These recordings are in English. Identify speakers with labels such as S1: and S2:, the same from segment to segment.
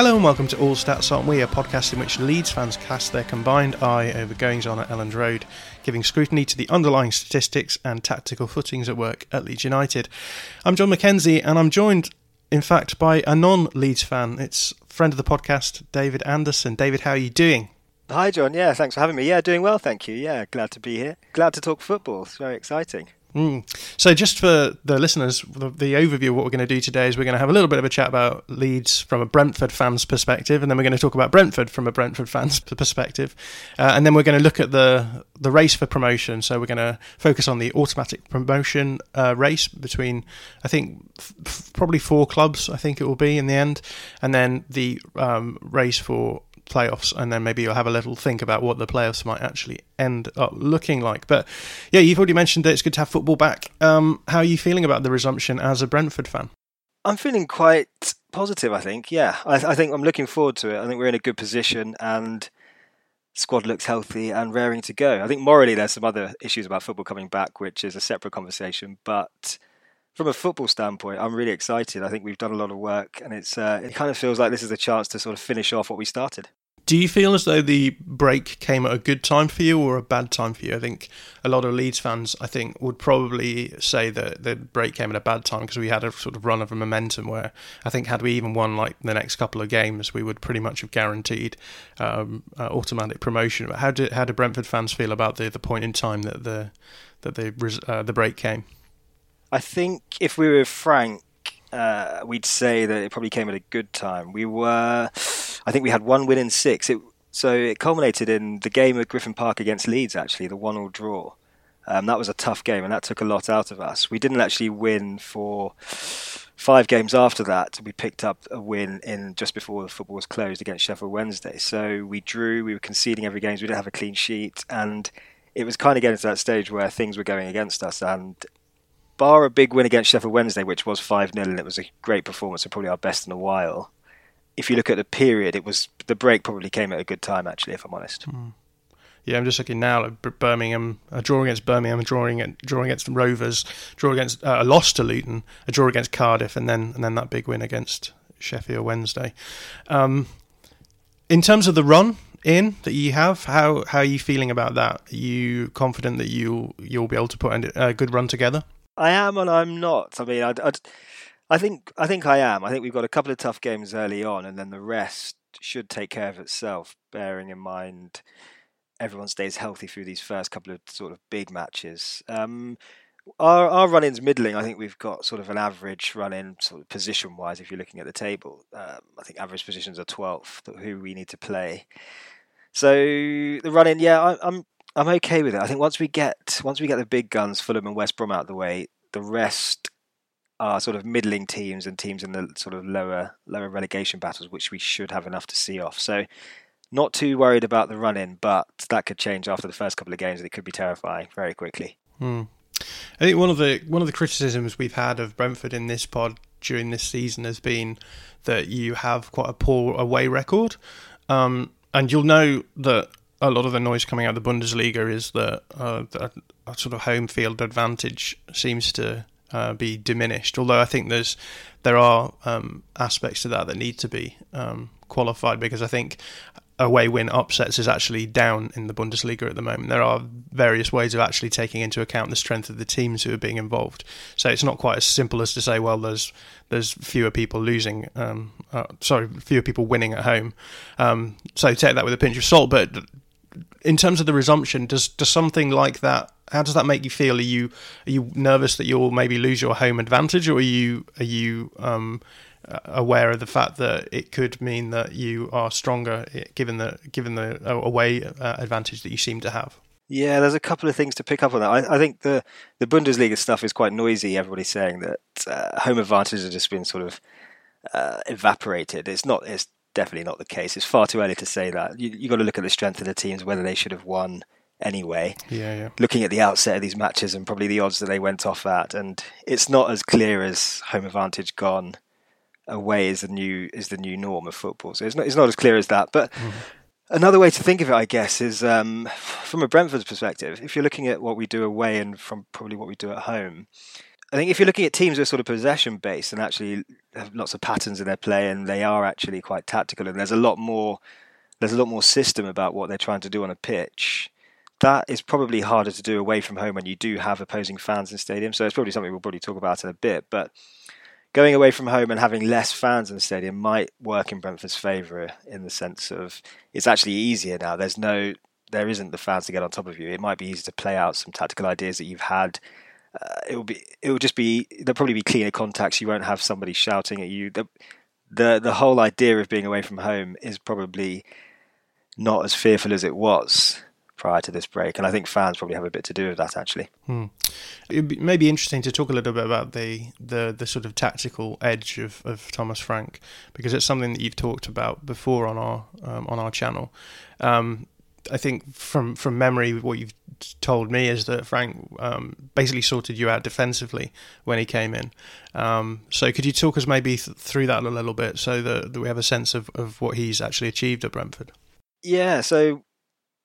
S1: Hello and welcome to All Stats Aren't We, a podcast in which Leeds fans cast their combined eye over goings on at Elland Road, giving scrutiny to the underlying statistics and tactical footings at work at Leeds United. I'm John McKenzie and I'm joined, in fact, by a non Leeds fan. It's friend of the podcast, David Anderson. David, how are you doing?
S2: Hi, John. Yeah, thanks for having me. Yeah, doing well, thank you. Yeah, glad to be here. Glad to talk football. It's very exciting.
S1: Mm. So, just for the listeners, the, the, overview of what we're going to do today is we're going to have a little bit of a chat about Leeds from a Brentford fan's perspective, and then we're going to talk about Brentford from a Brentford fan's perspective, uh, and then we're going to look at the the race for promotion. So, we're going to focus on the automatic promotion uh, race between, I think, f- probably four clubs. I think it will be in the end, and then the um, race for playoffs, and then maybe you'll have a little think about what the playoffs might actually end up looking like. But yeah, you've already mentioned that it's good to have football back. Um, how are you feeling about the resumption as a Brentford fan?
S2: I'm feeling quite positive. I think, yeah, I, I think I'm looking forward to it. I think we're in a good position, and squad looks healthy and raring to go. I think morally, there's some other issues about football coming back, which is a separate conversation, but from a football standpoint, I'm really excited. I think we've done a lot of work, and it's uh, it kind of feels like this is a chance to sort of finish off what we started.
S1: Do you feel as though the break came at a good time for you or a bad time for you? I think a lot of Leeds fans, I think, would probably say that the break came at a bad time because we had a sort of run of momentum where I think had we even won like the next couple of games, we would pretty much have guaranteed um, uh, automatic promotion. But how do how do Brentford fans feel about the the point in time that the that the uh, the break came?
S2: I think if we were frank, uh, we'd say that it probably came at a good time. We were, I think we had one win in six. It, so it culminated in the game at Griffin Park against Leeds, actually, the one all draw. Um, that was a tough game, and that took a lot out of us. We didn't actually win for five games after that. We picked up a win in just before the football was closed against Sheffield Wednesday. So we drew. We were conceding every game. We didn't have a clean sheet, and it was kind of getting to that stage where things were going against us. And bar a big win against Sheffield Wednesday, which was 5 0, and it was a great performance and probably our best in a while. If you look at the period, it was the break probably came at a good time, actually, if I'm honest.
S1: Mm. Yeah, I'm just looking now at Birmingham, a draw against Birmingham, a drawing, a draw against Rovers, draw against uh, a loss to Luton, a draw against Cardiff, and then and then that big win against Sheffield Wednesday. Um, in terms of the run in that you have, how how are you feeling about that? Are you confident that you you'll be able to put a good run together?
S2: I am and I'm not. I mean, I, I, I think I think I am. I think we've got a couple of tough games early on, and then the rest should take care of itself. Bearing in mind everyone stays healthy through these first couple of sort of big matches. Um, our our run in's middling. I think we've got sort of an average run in sort of position wise. If you're looking at the table, um, I think average positions are 12th. Who we need to play. So the run in, yeah, I, I'm I'm okay with it. I think once we get once we get the big guns, Fulham and West Brom out of the way, the rest are sort of middling teams and teams in the sort of lower lower relegation battles, which we should have enough to see off. So not too worried about the run in, but that could change after the first couple of games and it could be terrifying very quickly.
S1: Hmm. I think one of the one of the criticisms we've had of Brentford in this pod during this season has been that you have quite a poor away record. Um, and you'll know that a lot of the noise coming out of the Bundesliga is that uh, a, a sort of home field advantage seems to uh, be diminished. Although I think there's there are um, aspects to that that need to be um, qualified because I think away win upsets is actually down in the Bundesliga at the moment. There are various ways of actually taking into account the strength of the teams who are being involved. So it's not quite as simple as to say, well, there's there's fewer people losing, um, uh, sorry, fewer people winning at home. Um, so take that with a pinch of salt. But in terms of the resumption, does does something like that? How does that make you feel? Are you are you nervous that you'll maybe lose your home advantage, or are you are you um, uh, aware of the fact that it could mean that you are stronger eh, given the given the uh, away uh, advantage that you seem to have.
S2: Yeah, there's a couple of things to pick up on that. I, I think the the Bundesliga stuff is quite noisy. Everybody's saying that uh, home advantage has just been sort of uh, evaporated. It's not. It's definitely not the case. It's far too early to say that. You you got to look at the strength of the teams, whether they should have won anyway.
S1: Yeah, yeah.
S2: Looking at the outset of these matches and probably the odds that they went off at, and it's not as clear as home advantage gone away is the new is the new norm of football. So it's not it's not as clear as that. But mm. another way to think of it, I guess, is um, from a Brentford's perspective. If you're looking at what we do away and from probably what we do at home, I think if you're looking at teams that are sort of possession based and actually have lots of patterns in their play and they are actually quite tactical and there's a lot more there's a lot more system about what they're trying to do on a pitch. That is probably harder to do away from home when you do have opposing fans in stadium. So it's probably something we'll probably talk about in a bit. But going away from home and having less fans in the stadium might work in Brentford's favour in the sense of it's actually easier now. There's no, there isn't the fans to get on top of you. It might be easy to play out some tactical ideas that you've had. Uh, it will be, it will just be, there'll probably be cleaner contacts. You won't have somebody shouting at you. The, the, the whole idea of being away from home is probably not as fearful as it was prior to this break, and I think fans probably have a bit to do with that. Actually,
S1: hmm. it may be interesting to talk a little bit about the the, the sort of tactical edge of, of Thomas Frank because it's something that you've talked about before on our um, on our channel. Um, I think from from memory, what you've told me is that Frank um, basically sorted you out defensively when he came in. Um, so could you talk us maybe th- through that a little bit so that, that we have a sense of, of what he's actually achieved at Brentford?
S2: Yeah, so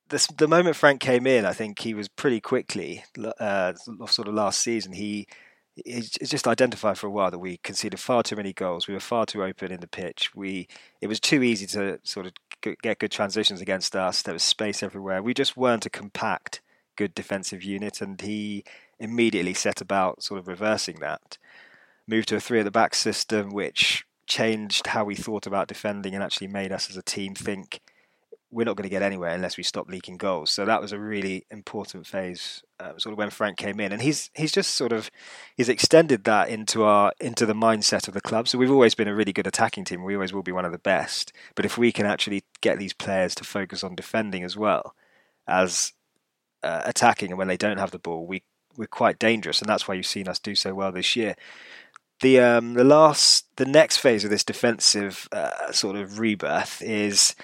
S2: the, the moment Frank came in, I think he was pretty quickly, uh, sort of last season, he it's just identified for a while that we conceded far too many goals. We were far too open in the pitch. We it was too easy to sort of get good transitions against us. There was space everywhere. We just weren't a compact, good defensive unit, and he immediately set about sort of reversing that. Moved to a three at the back system, which changed how we thought about defending and actually made us as a team think we're not going to get anywhere unless we stop leaking goals. So that was a really important phase, uh, sort of when Frank came in, and he's he's just sort of he's extended that into our into the mindset of the club. So we've always been a really good attacking team. We always will be one of the best. But if we can actually get these players to focus on defending as well as uh, attacking, and when they don't have the ball, we we're quite dangerous, and that's why you've seen us do so well this year. The um, the last the next phase of this defensive uh, sort of rebirth is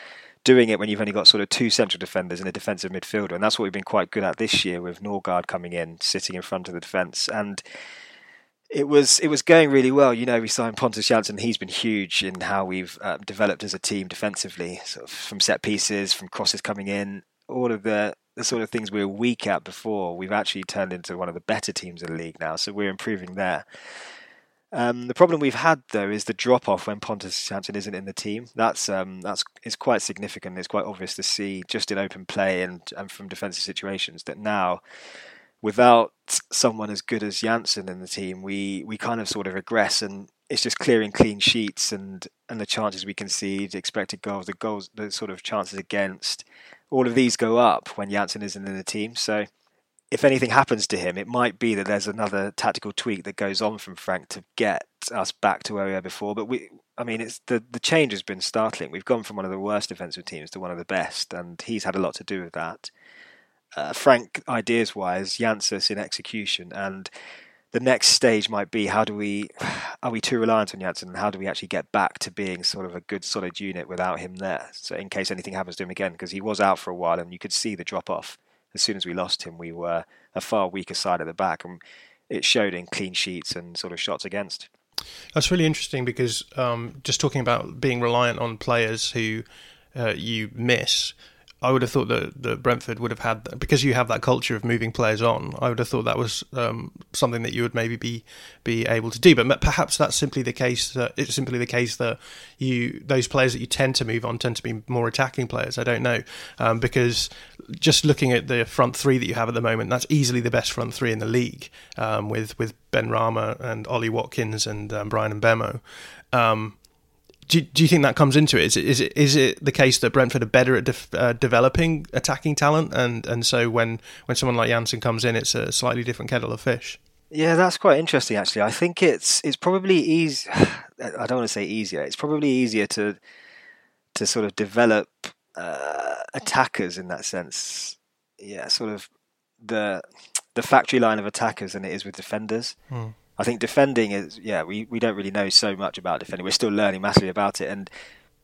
S2: doing it when you've only got sort of two central defenders and a defensive midfielder, and that's what we've been quite good at this year with Norgaard coming in, sitting in front of the defence, and it was it was going really well. You know, we signed Pontus Jansson; he's been huge in how we've uh, developed as a team defensively, sort of from set pieces, from crosses coming in, all of the the sort of things we were weak at before. We've actually turned into one of the better teams in the league now, so we're improving there. Um, the problem we've had though is the drop off when Pontus Jansson isn't in the team. That's um, that's it's quite significant. It's quite obvious to see just in open play and, and from defensive situations that now, without someone as good as Jansson in the team, we we kind of sort of regress and it's just clearing clean sheets and and the chances we concede, expected goals, the goals, the sort of chances against, all of these go up when Jansson isn't in the team. So if anything happens to him, it might be that there's another tactical tweak that goes on from Frank to get us back to where we were before. But we, I mean, it's the the change has been startling. We've gone from one of the worst defensive teams to one of the best, and he's had a lot to do with that. Uh, Frank, ideas wise, Jansson's in execution, and the next stage might be how do we are we too reliant on Jansson, and how do we actually get back to being sort of a good solid unit without him there? So in case anything happens to him again, because he was out for a while, and you could see the drop off as soon as we lost him, we were a far weaker side at the back, and it showed in clean sheets and sort of shots against.
S1: That's really interesting because um, just talking about being reliant on players who uh, you miss. I would have thought that, that Brentford would have had because you have that culture of moving players on. I would have thought that was um, something that you would maybe be be able to do. But perhaps that's simply the case. That it's simply the case that you those players that you tend to move on tend to be more attacking players. I don't know um, because just looking at the front three that you have at the moment, that's easily the best front three in the league um, with with Benrahma and Ollie Watkins and um, and Mbeumo. Um, do, do you think that comes into it? Is it is it is it the case that Brentford are better at def, uh, developing attacking talent, and and so when when someone like Jansson comes in, it's a slightly different kettle of fish?
S2: Yeah, that's quite interesting. Actually, I think it's it's probably easy. I don't want to say easier. It's probably easier to to sort of develop uh, attackers in that sense. Yeah, sort of the the factory line of attackers than it is with defenders. Hmm. I think defending is yeah we, we don't really know so much about defending. We're still learning massively about it and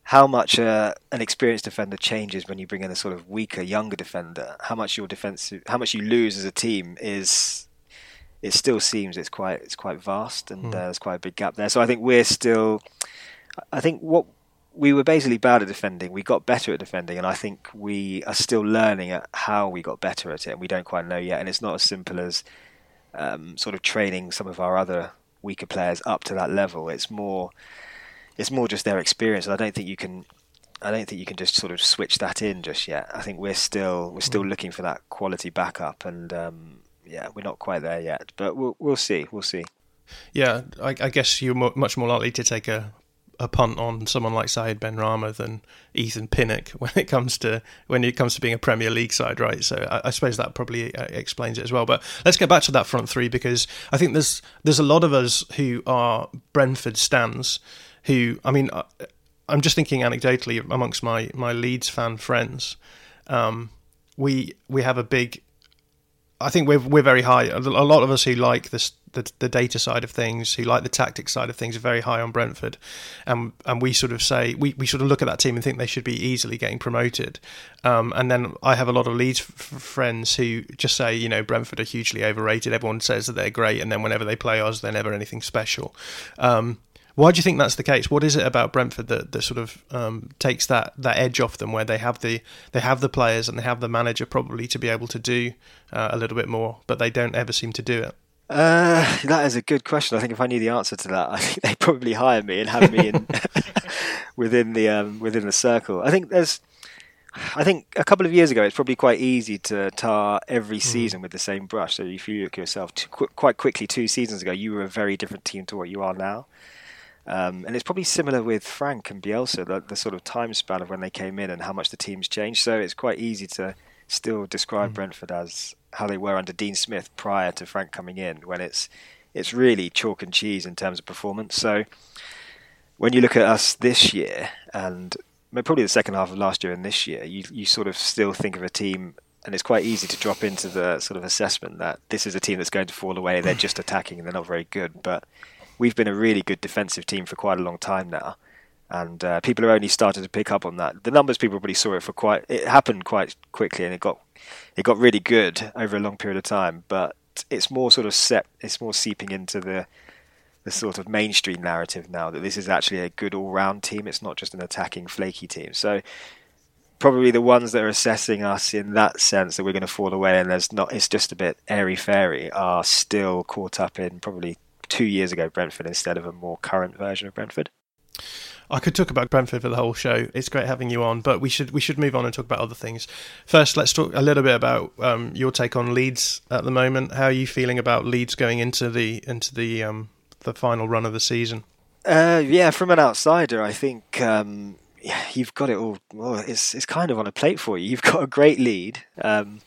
S2: how much uh, an experienced defender changes when you bring in a sort of weaker younger defender. How much your defensive how much you lose as a team is it still seems it's quite it's quite vast and mm. uh, there's quite a big gap there. So I think we're still I think what we were basically bad at defending. We got better at defending, and I think we are still learning at how we got better at it. And we don't quite know yet. And it's not as simple as um, sort of training some of our other weaker players up to that level. It's more it's more just their experience. And I don't think you can I don't think you can just sort of switch that in just yet. I think we're still we're still mm. looking for that quality backup, and um, yeah, we're not quite there yet. But we'll we'll see. We'll see.
S1: Yeah, I, I guess you're much more likely to take a a punt on someone like Said Benrahma than Ethan Pinnock when it comes to when it comes to being a Premier League side, right? So I, I, suppose that probably uh, explains it as well. But let's get back to that front three because I think there's there's a lot of us who are Brentford stands who I mean uh, I'm just thinking anecdotally amongst my my Leeds fan friends, um, we we have a big I think we're we're very high. A lot of us who like this, the the data side of things, who like the tactics side of things, are very high on Brentford, and and we sort of say we, we sort of look at that team and think they should be easily getting promoted. Um, and then I have a lot of Leeds f- friends who just say, you know, Brentford are hugely overrated. Everyone says that they're great, and then whenever they play us, they're never anything special. Um, why do you think that's the case? What is it about Brentford that, that sort of um, takes that, that edge off them, where they have the they have the players and they have the manager probably to be able to do uh, a little bit more, but they don't ever seem to do it?
S2: Uh, that is a good question. I think if I knew the answer to that, I think they'd probably hire me and have me in within the um, within the circle. I think there's. I think a couple of years ago, it's probably quite easy to tar every hmm. season mm. with the same brush. So if you look at yourself, qu- quite quickly, two seasons ago, you were a very different team to what you are now. Um, and it's probably similar with Frank and Bielsa, the, the, sort of time span of when they came in and how much the team's changed. So it's quite easy to still describe mm. Brentford as how they were under Dean Smith prior to Frank coming in, when it's it's really chalk and cheese in terms of performance. So when you look at us this year, and probably the second half of last year and this year, you you sort of still think of a team. And it's quite easy to drop into the sort of assessment that this is a team that's going to fall away. They're just attacking and they're not very good. But we've been a really good defensive team for quite a long time now, and uh, people are only starting to pick up on that. The numbers people probably saw it for quite. It happened quite quickly, and it got it got really good over a long period of time. But it's more sort of set. It's more seeping into the the sort of mainstream narrative now that this is actually a good all-round team. It's not just an attacking flaky team. So probably the ones that are assessing us in that sense that we're going to fall away and there's not it's just a bit airy fairy are still caught up in probably two years ago Brentford instead of a more current version of Brentford.
S1: I could talk about Brentford for the whole show. It's great having you on, but we should we should move on and talk about other things. First, let's talk a little bit about um, your take on Leeds at the moment. How are you feeling about Leeds going into the into the um, the final run of the season?
S2: Uh, yeah, from an outsider, I think um, yeah, you've got it all. Well, it's it's kind of on a plate for you. You've got a great lead. Um,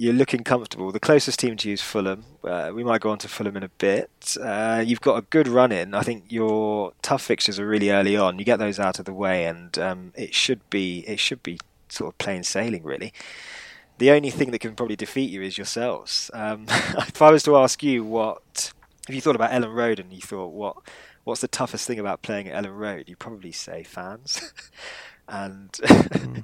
S2: you're looking comfortable. The closest team to you is Fulham. Uh, we might go on to Fulham in a bit. Uh, you've got a good run in. I think your tough fixtures are really early on. You get those out of the way, and um, it should be it should be sort of plain sailing, really. The only thing that can probably defeat you is yourselves. Um, if I was to ask you what, if you thought about Elland Road and you thought what, what's the toughest thing about playing at Elland Road, you'd probably say fans, and. mm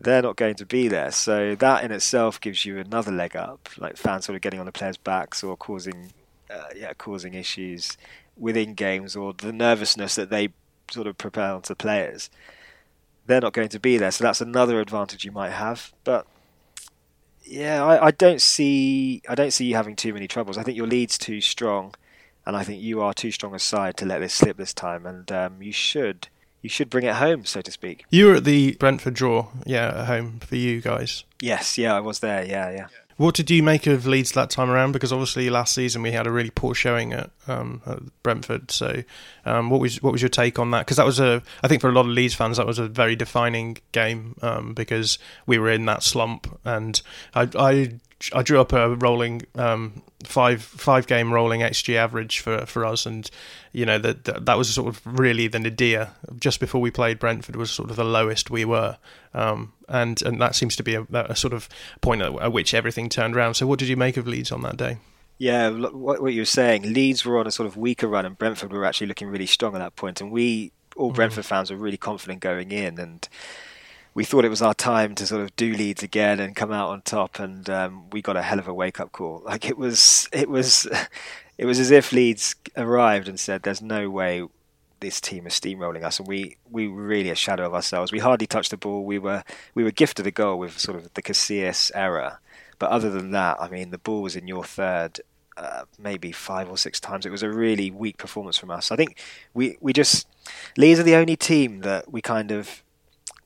S2: they're not going to be there. So that in itself gives you another leg up, like fans sort of getting on the players' backs or causing, uh, yeah, causing issues within games or the nervousness that they sort of propel onto players. they're not going to be there. So that's another advantage you might have. But yeah, I, I don't see I don't see you having too many troubles. I think your lead's too strong, and I think you are too strong a side to let this slip this time. And um, you should you should bring it home, so to speak.
S1: You were at the Brentford draw, yeah, at home for you guys.
S2: Yes, yeah, I was there. Yeah, yeah.
S1: What did you make of Leeds that time around? Because obviously last season we had a really poor showing at, um, at Brentford. So, um, what was what was your take on that? Because that was a, I think for a lot of Leeds fans that was a very defining game um, because we were in that slump, and I, I I drew up a rolling um, five five game rolling xG average for for us, and you know that that was sort of really the nadir. Just before we played Brentford was sort of the lowest we were, um, and and that seems to be a, a sort of point at, at, which everything turned around. So, what did you make of Leeds on that day?
S2: Yeah, what, what you were saying, Leeds were on a sort of weaker run, and Brentford were actually looking really strong at that point, and we all mm. Brentford fans were really confident going in, and we thought it was our time to sort of do Leeds again and come out on top, and um, we got a hell of a wake up call. Like it was, it was, it was as if Leeds arrived and said, "There's no way this team is steamrolling us," and we we were really a shadow of ourselves. We hardly touched the ball. We were we were gifted a goal with sort of the Casilla's error, but other than that, I mean, the ball was in your third. Uh, maybe five or six times. It was a really weak performance from us. I think we, we just Leeds are the only team that we kind of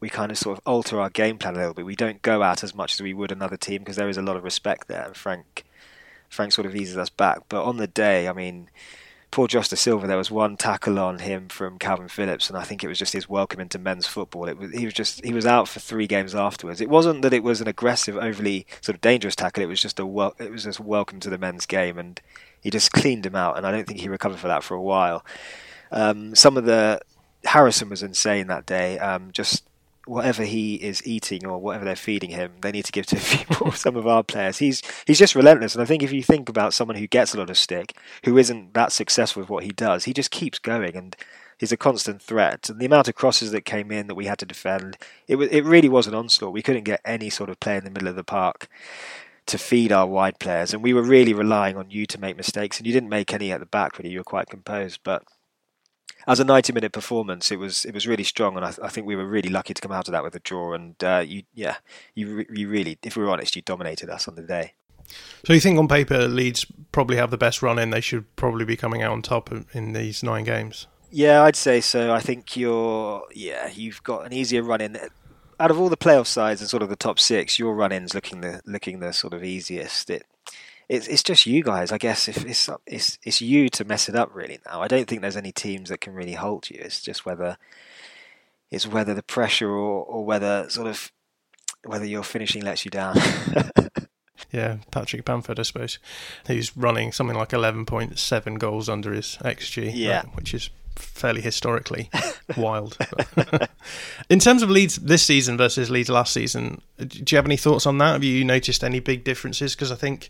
S2: we kind of sort of alter our game plan a little bit. We don't go out as much as we would another team because there is a lot of respect there, and Frank Frank sort of eases us back. But on the day, I mean, poor Josh Dasilva, there was one tackle on him from Kalvin Phillips, and I think it was just his welcome into men's football. It was he was just he was out for three games afterwards. It wasn't that it was an aggressive, overly sort of dangerous tackle. It was just a wel- it was just welcome to the men's game, and he just cleaned him out. And I don't think he recovered for that for a while. Um, some of the Harrison was insane that day. Um, just whatever he is eating or whatever they're feeding him, they need to give to some of our players. He's he's just relentless, and I think if you think about someone who gets a lot of stick, who isn't that successful with what he does, he just keeps going and he's a constant threat. And the amount of crosses that came in that we had to defend, it was it really was an onslaught. We couldn't get any sort of play in the middle of the park to feed our wide players, and we were really relying on you to make mistakes. And you didn't make any at the back, really. You were quite composed, but as a 90 minute performance, it was it was really strong, and I, I, think we were really lucky to come out of that with a draw. And uh, you, yeah, you you really, if we were honest, you dominated us on the day.
S1: So you think on paper Leeds probably have the best run in? They should probably be coming out on top in these nine games.
S2: Yeah, I'd say so. I think you're yeah, you've got an easier run in. Out of all the playoff sides and sort of the top six, your run in's looking the looking the sort of easiest. It it's it's just you guys. I guess if it's it's it's you to mess it up really now. I don't think there's any teams that can really hold you. It's just whether it's whether the pressure or or whether sort of whether your finishing lets you down.
S1: yeah, Patrick Bamford, I suppose, who's running something like 11.7 goals under his xG,
S2: yeah.
S1: Right, which is fairly historically wild. In terms of Leeds this season versus Leeds last season, do you have any thoughts on that? Have you noticed any big differences? Because I think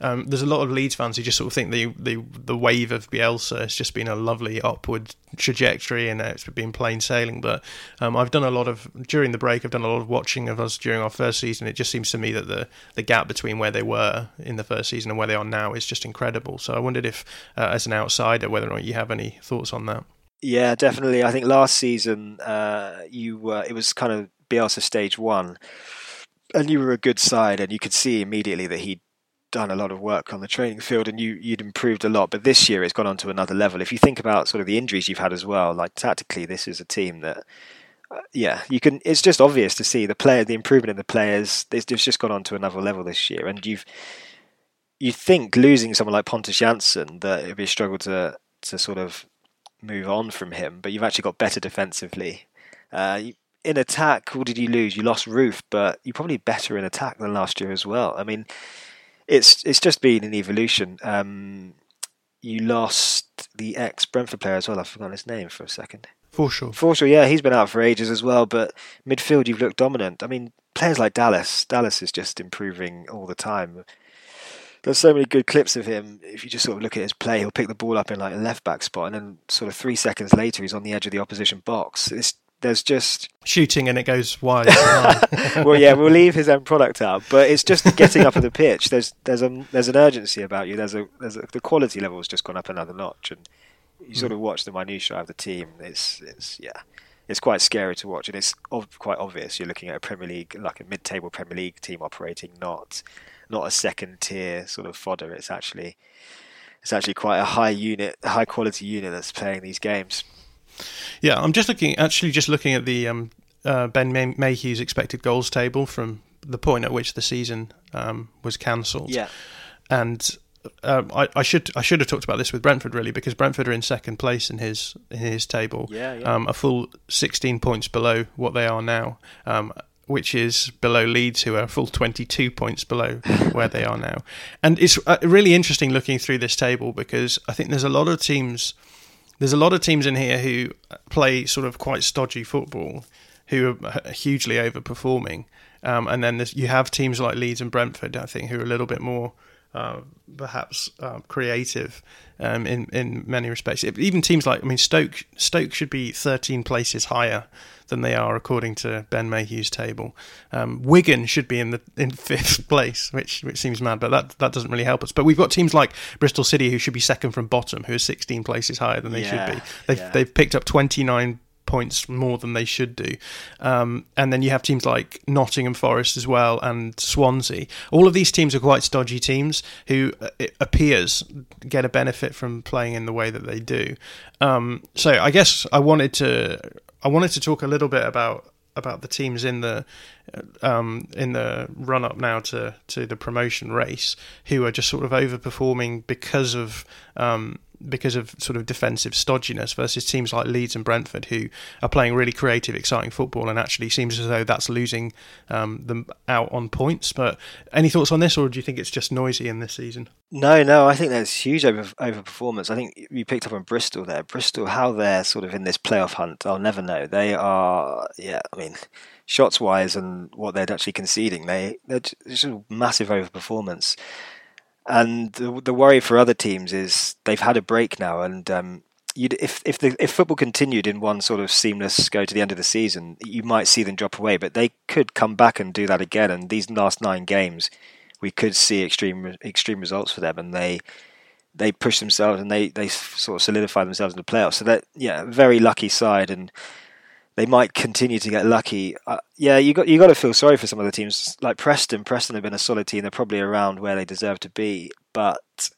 S1: um, there's a lot of Leeds fans who just sort of think the, the the wave of Bielsa has just been a lovely upward trajectory and it's been plain sailing. But um, I've done a lot of during the break. I've done a lot of watching of us during our first season. It just seems to me that the the gap between where they were in the first season and where they are now is just incredible. So I wondered if, uh, as an outsider, whether or not you have any thoughts on that.
S2: Yeah, definitely. I think last season uh, you were it was kind of Bielsa stage one, and you were a good side, and you could see immediately that he'd done a lot of work on the training field, and you you'd improved a lot. But this year it's gone on to another level. If you think about sort of the injuries you've had as well, like tactically, this is a team that. Uh, yeah, you can. It's just obvious to see the player, the improvement in the players. It's just gone on to another level this year, and you've you think losing someone like Pontus Jansson that it'd be a struggle to to sort of move on from him, but you've actually got better defensively. Uh, in attack, what did you lose? You lost Roofe, but you're probably better in attack than last year as well. I mean, it's it's just been an evolution. Um, you lost the ex Brentford player as well. I've forgotten his name for a second.
S1: Forshaw.
S2: Forshaw, yeah, he's been out for ages as well. But midfield, you've looked dominant. I mean, players like Dallas, Dallas is just improving all the time there's so many good clips of him. If you just sort of look at his play, he'll pick the ball up in like a left back spot, and then sort of three seconds later, he's on the edge of the opposition box. It's, there's just
S1: shooting and it goes wide.
S2: well, yeah, we'll leave his end product out, but it's just getting up at the pitch. There's there's a there's an urgency about you. There's a there's a, the quality level has just gone up another notch, and you sort of mm. watch the minutiae of the team. It's it's yeah, it's quite scary to watch, and it's quite obvious you're looking at a Premier League, like a mid-table Premier League team operating, not not a second tier sort of fodder. It's actually it's actually quite a high unit, high quality unit that's playing these games.
S1: Yeah, I'm just looking, actually, just looking at the um, uh, Ben May- Mayhew's expected goals table from the point at which the season um, was cancelled.
S2: Yeah,
S1: and um, I, I, should I should have talked about this with Brentford really because Brentford are in second place in his in his table.
S2: Yeah, yeah.
S1: Um, a full 16 points below what they are now. Um, which is below Leeds, who are full 22 points below where they are now. And it's uh, really interesting looking through this table because I think there's a lot of teams. There's a lot of teams in here who play sort of quite stodgy football, who are hugely overperforming, um, and then you have teams like Leeds and Brentford, I think, who are a little bit more uh, perhaps uh, creative um, in in many respects. Even teams like I mean Stoke Stoke should be 13 places higher than they are according to Ben Mayhew's table. Um, Wigan should be in the in fifth place, which which seems mad, but that that doesn't really help us. But we've got teams like Bristol City who should be second from bottom, who are 16 places higher than they
S2: yeah,
S1: should be. They've
S2: yeah.
S1: they've picked up 29 points more than they should do. Um, and then you have teams like Nottingham Forest as well and Swansea. All of these teams are quite stodgy teams who uh, it appears get a benefit from playing in the way that they do. Um, so I guess I wanted to I wanted to talk a little bit about about the teams in the um, in the run up now to to the promotion race who are just sort of overperforming because of um, because of sort of defensive stodginess versus teams like Leeds and Brentford who are playing really creative, exciting football and actually seems as though that's losing um, them out on points. But any thoughts on this, or do you think it's just noisy in this season?
S2: No, no, I think there's huge over overperformance. I think you picked up on Bristol there. Bristol, how they're sort of in this playoff hunt, I'll never know. They are, yeah, I mean, shots wise and what they're actually conceding, they they're just a massive overperformance. And the, the worry for other teams is they've had a break now, and um, if if the if football continued in one sort of seamless go to the end of the season, you might see them drop away. But they could come back and do that again. And these last nine games, we could see extreme extreme results for them, and they they push themselves and they they sort of solidify themselves in the playoffs. So that yeah, very lucky side, and they might continue to get lucky. Uh, yeah, you got you got to feel sorry for some of the teams like Preston. Preston have been a solid team; they're probably around where they deserve to be. But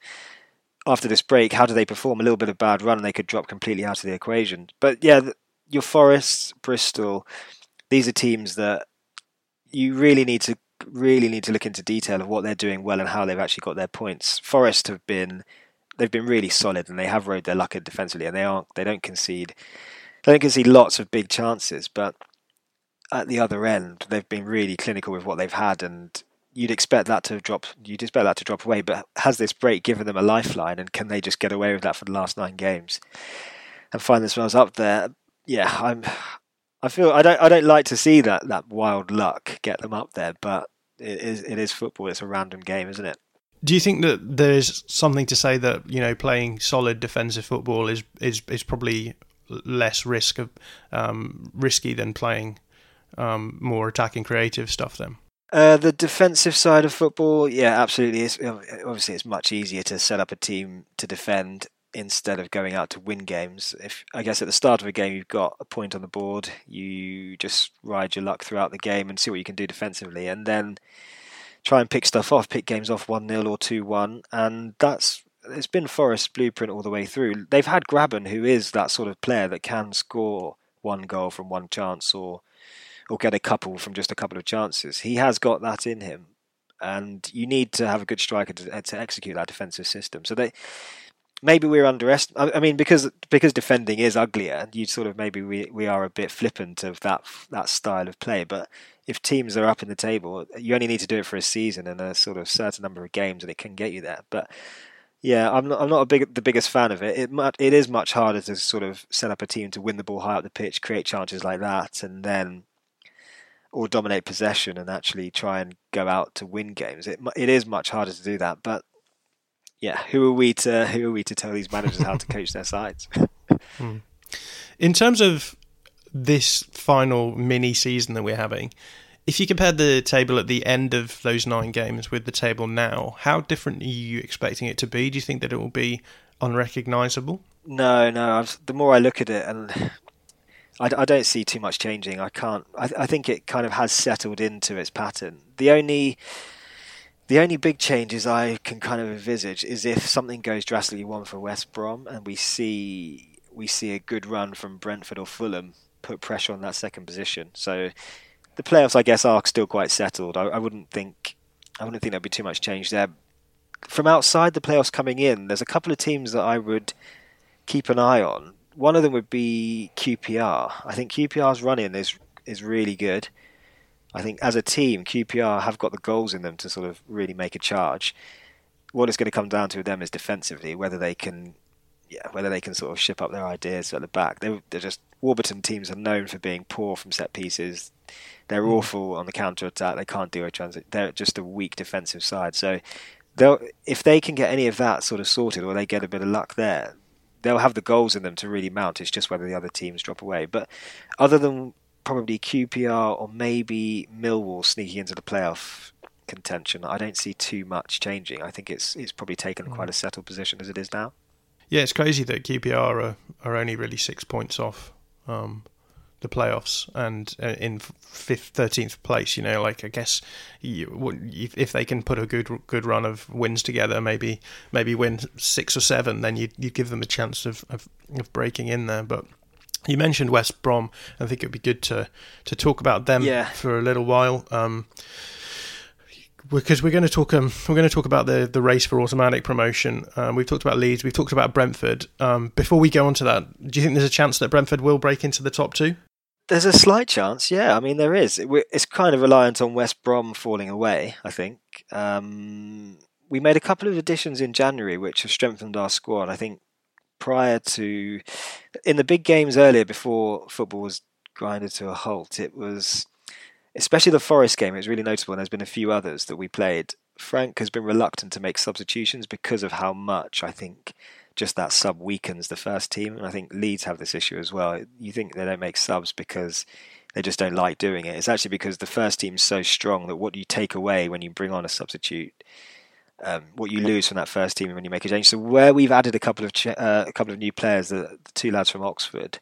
S2: after this break, how do they perform? A little bit of bad run, and they could drop completely out of the equation. But yeah, your Forest, Bristol, these are teams that you really need to really need to look into detail of what they're doing well and how they've actually got their points. Forest have been they've been really solid and they have rode their luck defensively and they aren't they don't concede I think can see lots of big chances, but at the other end, they've been really clinical with what they've had, and you'd expect that to drop. You'd expect that to drop away. But has this break given them a lifeline, and can they just get away with that for the last nine games and find themselves up there? Yeah, I'm. I feel I don't. I don't like to see that that wild luck get them up there, but it is. It is football. It's a random game, isn't it?
S1: Do you think that there's something to say that you know playing solid defensive football is is is probably less risk of um, risky than playing um, more attacking creative stuff then
S2: uh, the defensive side of football, yeah, absolutely. It's, obviously, it's much easier to set up a team to defend instead of going out to win games. If I guess at the start of a game you've got a point on the board, you just ride your luck throughout the game and see what you can do defensively, and then try and pick stuff off, pick games off one 0 or two one, and that's it's been Forest's blueprint all the way through. They've had Grabban, who is that sort of player that can score one goal from one chance or or get a couple from just a couple of chances. He has got that in him, and you need to have a good striker to, to execute that defensive system. So they maybe we're underestimating. I mean, because because defending is uglier, you sort of maybe we we are a bit flippant of that that style of play. But if teams are up in the table, you only need to do it for a season and a sort of certain number of games, and it can get you there. But yeah, I'm not. I'm not a big, the biggest fan of it. It it is much harder to sort of set up a team to win the ball high up the pitch, create chances like that, and then or dominate possession and actually try and go out to win games. It it is much harder to do that. But yeah, who are we to who are we to tell these managers how to coach their sides?
S1: Hmm. In terms of this final mini season that we're having, if you compare the table at the end of those nine games with the table now, how different are you expecting it to be? Do you think that it will be unrecognisable?
S2: No, no. I've, the more I look at it, and I, I don't see too much changing. I can't. I, I think it kind of has settled into its pattern. The only the only big changes I can kind of envisage is if something goes drastically wrong for West Brom and we see we see a good run from Brentford or Fulham put pressure on that second position. So the playoffs, I guess, are still quite settled. I, I wouldn't think I wouldn't think there'd be too much change there. From outside the playoffs coming in, there's a couple of teams that I would keep an eye on. One of them would be QPR. I think QPR's running is is really good. I think as a team, QPR have got the goals in them to sort of really make a charge. What it's going to come down to with them is defensively, whether they can, yeah, whether they can sort of ship up their ideas at the back. They're, they're just Warburton teams are known for being poor from set pieces. They're mm. awful on the counter attack. They can't do a transit. They're just a weak defensive side. So, they'll if they can get any of that sort of sorted, or they get a bit of luck there, they'll have the goals in them to really mount. It's just whether the other teams drop away. But other than probably QPR or maybe Millwall sneaking into the playoff contention, I don't see too much changing. I think it's it's probably taken quite a mm. settled position as it is now.
S1: Yeah, it's crazy that QPR are, are only really six points off um, the playoffs and uh, in fifth, thirteenth place. You know, like I guess you, if they can put a good good run of wins together, maybe maybe win six or seven, then you you give them a chance of, of, of breaking in there. But you mentioned West Brom. I think it'd be good to to talk about them yeah. for a little while. Um, because we're going to talk um, we're going to talk about the the race for automatic promotion. Um, we've talked about Leeds, we've talked about Brentford. Um, before we go on to that, do you think there's a chance that Brentford will break into the top two?
S2: There's a slight chance, yeah. I mean, there is. It's kind of reliant on West Brom falling away. I think um, we made a couple of additions in January, which have strengthened our squad. I think prior to in the big games earlier before football was grinded to a halt, it was especially the Forest game. It was really notable, and there's been a few others that we played. Frank has been reluctant to make substitutions because of how much I think just that sub weakens the first team, and I think Leeds have this issue as well. You think they don't make subs because they just don't like doing it. It's actually because the first team's so strong that what you take away when you bring on a substitute um, what you lose from that first team when you make a change. So where we've added a couple of ch- uh, a couple of new players, the, the, two lads from Oxford,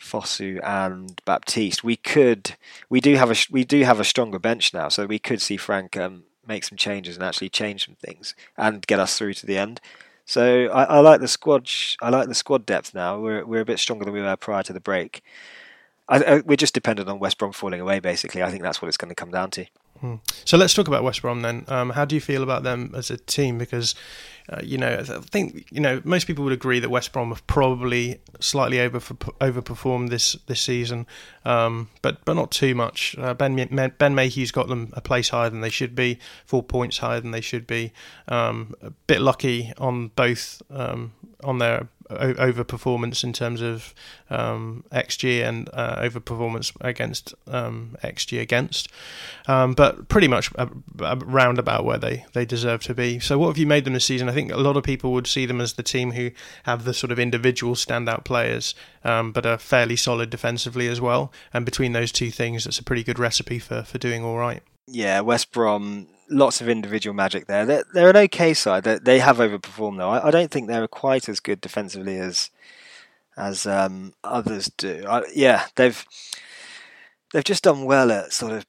S2: Fosu and Baptiste, we could we do have a we do have a stronger bench now, so we could see Frank um, make some changes and actually change some things and get us through to the end. So I, I like the squad. I like the squad depth now. We're we're a bit stronger than we were prior to the break. I, I, we're just dependent on West Brom falling away. Basically, I think that's what it's going to come down to.
S1: Hmm. So let's talk about West Brom then. Um, how do you feel about them as a team? Because uh, you know, I think you know most people would agree that West Brom have probably slightly over overperformed this this season, um, but but not too much. Uh, ben Ben Mayhew's got them a place higher than they should be, four points higher than they should be. Um, a bit lucky on both um, on their over performance in terms of um, xG and uh, over performance against um, xG against, um, but pretty much around about where they, they deserve to be. So, what have you made them this season? I think a lot of people would see them as the team who have the sort of individual standout players, um, but are fairly solid defensively as well. And between those two things, that's a pretty good recipe for, for doing all right.
S2: Yeah, West Brom lots of individual magic there. They're, they're an okay side. They're, they have overperformed though. I, I, don't think they're quite as good defensively as as um, others do. I, yeah, they've they've just done well at sort of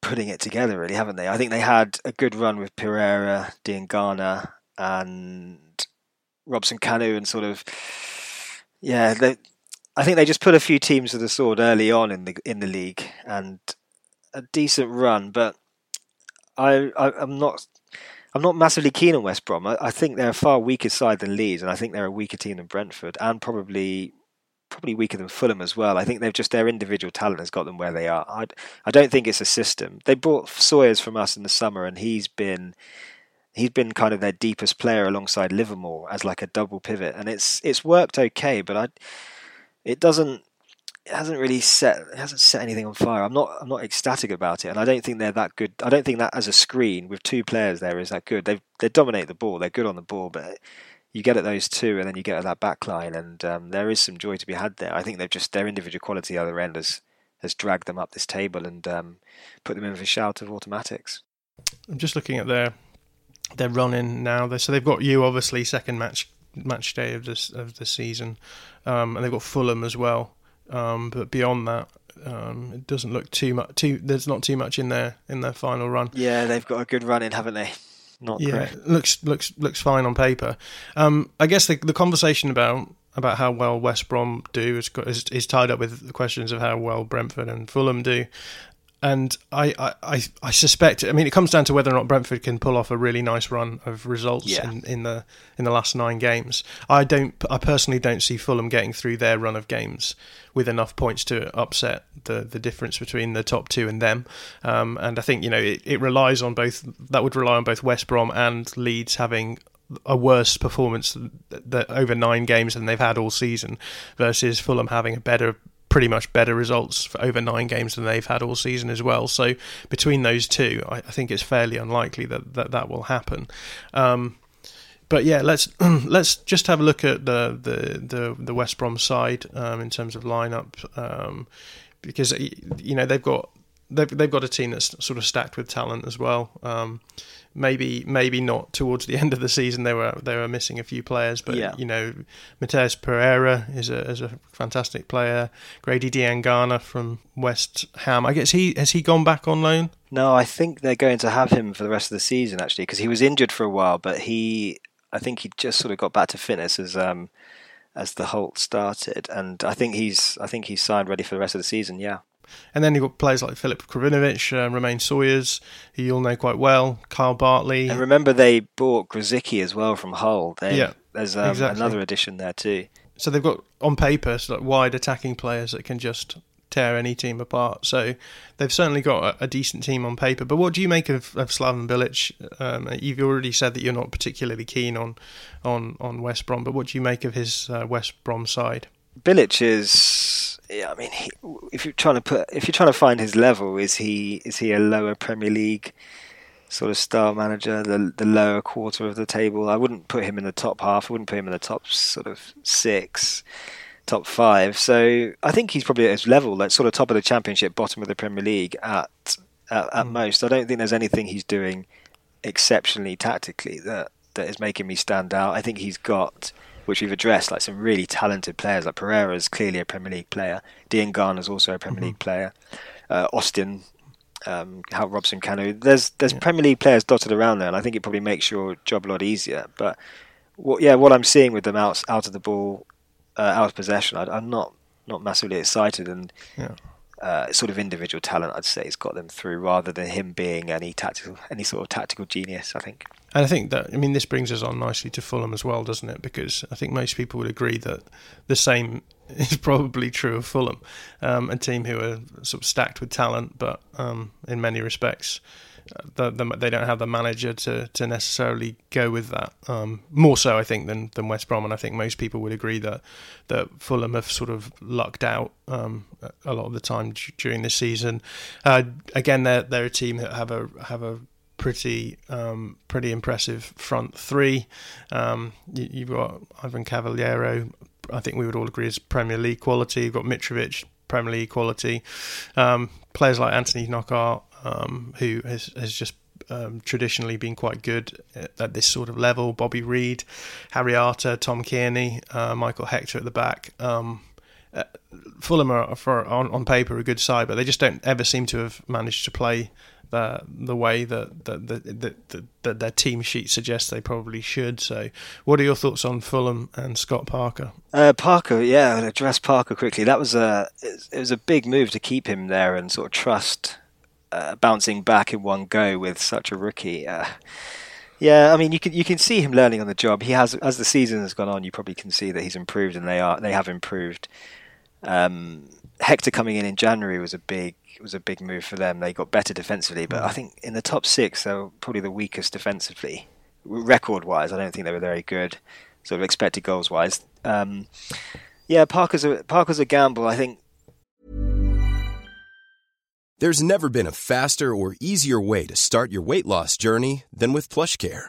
S2: putting it together, really, haven't they? I think they had a good run with Pereira, Diangana, and Robson Kanu, and sort of yeah. They, I think they just put a few teams to the sword early on in the in the league and a decent run, but I, I am not I'm not massively keen on West Brom. I, I, think they're a far weaker side than Leeds, and I think they're a weaker team than Brentford, and probably probably weaker than Fulham as well. I think they've just their individual talent has got them where they are. I I don't think it's a system. They bought Sawyers from us in the summer, and he's been he's been kind of their deepest player alongside Livermore as like a double pivot, and it's it's worked okay, but I it doesn't it hasn't really set it hasn't set anything on fire. I'm not I'm not ecstatic about it, and I don't think they're that good. I don't think that as a screen with two players there is that good. They they dominate the ball. They're good on the ball, but you get at those two, and then you get at that back line, and um, there is some joy to be had there. I think they've just their individual quality the other end has has dragged them up this table and um, put them in for a shout of automatics.
S1: I'm just looking at their their running now. So they've got you obviously second match match day of this of the season, um, and they've got Fulham as well um, but beyond that, um, it doesn't look too much. Too there's not too much in their in their final run.
S2: Yeah, they've got a good run in, haven't they? Not
S1: yeah,
S2: great.
S1: looks looks looks fine on paper. Um, I guess the the conversation about about how well West Brom do is, is, is tied up with the questions of how well Brentford and Fulham do and I, I, I suspect. I mean, it comes down to whether or not Brentford can pull off a really nice run of results
S2: yeah.
S1: in, in the in the last nine games. I don't. I personally don't see Fulham getting through their run of games with enough points to upset the the difference between the top two and them. Um, and I think you know it, it relies on both. That would rely on both West Brom and Leeds having a worse performance that over nine games than they've had all season, versus Fulham having a better pretty much better results for over nine games than they've had all season as well. So between those two, I, I think it's fairly unlikely that that, that will happen. Um, but yeah, let's let's just have a look at the the the, the West Brom side um, in terms of lineup um, because you know they've got they've they've got a team that's sort of stacked with talent as well. Um, maybe maybe not towards the end of the season. They were they were missing a few players, but
S2: yeah.
S1: you know, Matheus Pereira is a is a fantastic player. Grady Diangana from West Ham. I guess he has he gone back on loan.
S2: No, I think they're going to have him for the rest of the season actually, because he was injured for a while, but he I think he just sort of got back to fitness as um as the halt started, and I think he's I think he's signed ready for the rest of the season. Yeah.
S1: And then you've got players like Filip Krovinovic, uh, Romaine Sawyers, who you'll know quite well, Kyle Bartley.
S2: And remember, they bought Grosicki as well from Hull. They,
S1: yeah,
S2: there's um,
S1: exactly.
S2: another addition there too.
S1: So they've got on paper sort of wide attacking players that can just tear any team apart. So they've certainly got a, a decent team on paper. But what do you make of, of Slaven Bilic? Um, you've already said that you're not particularly keen on on, on West Brom, but what do you make of his uh, West Brom side?
S2: Bilic is, yeah, I mean, he, if you're trying to put, if you're trying to find his level, is he is he a lower Premier League sort of star manager, the the lower quarter of the table? I wouldn't put him in the top half. I wouldn't put him in the top sort of six, top five. So I think he's probably at his level, like sort of top of the Championship, bottom of the Premier League at at, at mm. most. I don't think there's anything he's doing exceptionally tactically that that is making me stand out. I think he's got which we've addressed, like some really talented players. Like Pereira is clearly a Premier League player. Diangana is also a Premier mm-hmm. League player. Uh, Austin, um, Hal Robson Kanu. There's there's yeah. Premier League players dotted around there, and I think it probably makes your job a lot easier. But what, yeah, what I'm seeing with them out out of the ball, uh, out of possession, I, am not not massively excited, and yeah. uh, sort of individual talent, I'd say, has got them through rather than him being any tactical, any sort of tactical genius. I think.
S1: And I think that I mean this brings us on nicely to Fulham as well, doesn't it? Because I think most people would agree that the same is probably true of Fulham, um, a team who are sort of stacked with talent, but um, in many respects. The, the, they don't have the manager to, to necessarily go with that. Um, more so, I think, than, than West Brom, and I think most people would agree that that Fulham have sort of lucked out um, a lot of the time d- during this season. Uh, again, they're they're a team that have a have a pretty um, pretty impressive front three. Um, you, have got Ivan Cavaleiro. I think we would all agree is Premier League quality. You've got Mitrovic, Premier League quality. Um, players like Anthony Knockaert, um, who has, has just um, traditionally been quite good at, at, this sort of level. Bobby Reid, Harry Arter, Tom Cairney, uh, Michael Hector at the back. Um, uh, Fulham are, for, on, on paper, a good side, but they just don't ever seem to have managed to play the the way that that, that, that, their team sheet suggests they probably should. So, what are your thoughts on Fulham and Scott Parker?
S2: Uh, Parker, yeah, I'll address Parker quickly. That was a it was a big move to keep him there and sort of trust uh, bouncing back in one go with such a rookie. Uh, yeah, I mean you can you can see him learning on the job. He has as the season has gone on, you probably can see that he's improved and they are they have improved. Um, Hector coming in in January was a big was a big move for them. They got better defensively, but I mm. think in the top six they were probably the weakest defensively, record wise. I don't think they were very good, sort of expected goals wise. Um, yeah, Parker's a Parker's a gamble. I think.
S3: There's never been a faster or easier way to start your weight loss journey than with PlushCare.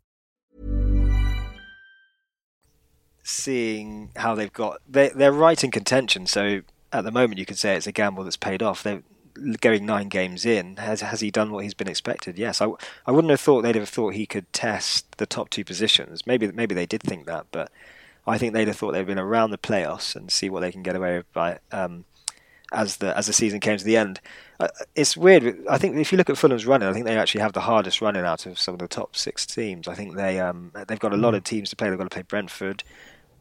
S2: Seeing how they've got, they, they're right in contention. So at the moment, you could say it's a gamble that's paid off. They're going nine games in. Has has he done what he's been expected? Yes. I, I wouldn't have thought they'd have thought he could test the top two positions. Maybe maybe they did think that, but I think they'd have thought they'd been around the playoffs and see what they can get away with by um, as the as the season came to the end. Uh, it's weird. I think if you look at Fulham's running, I think they actually have the hardest running out of some of the top six teams. I think they um, they've got a lot of teams to play. They've got to play Brentford,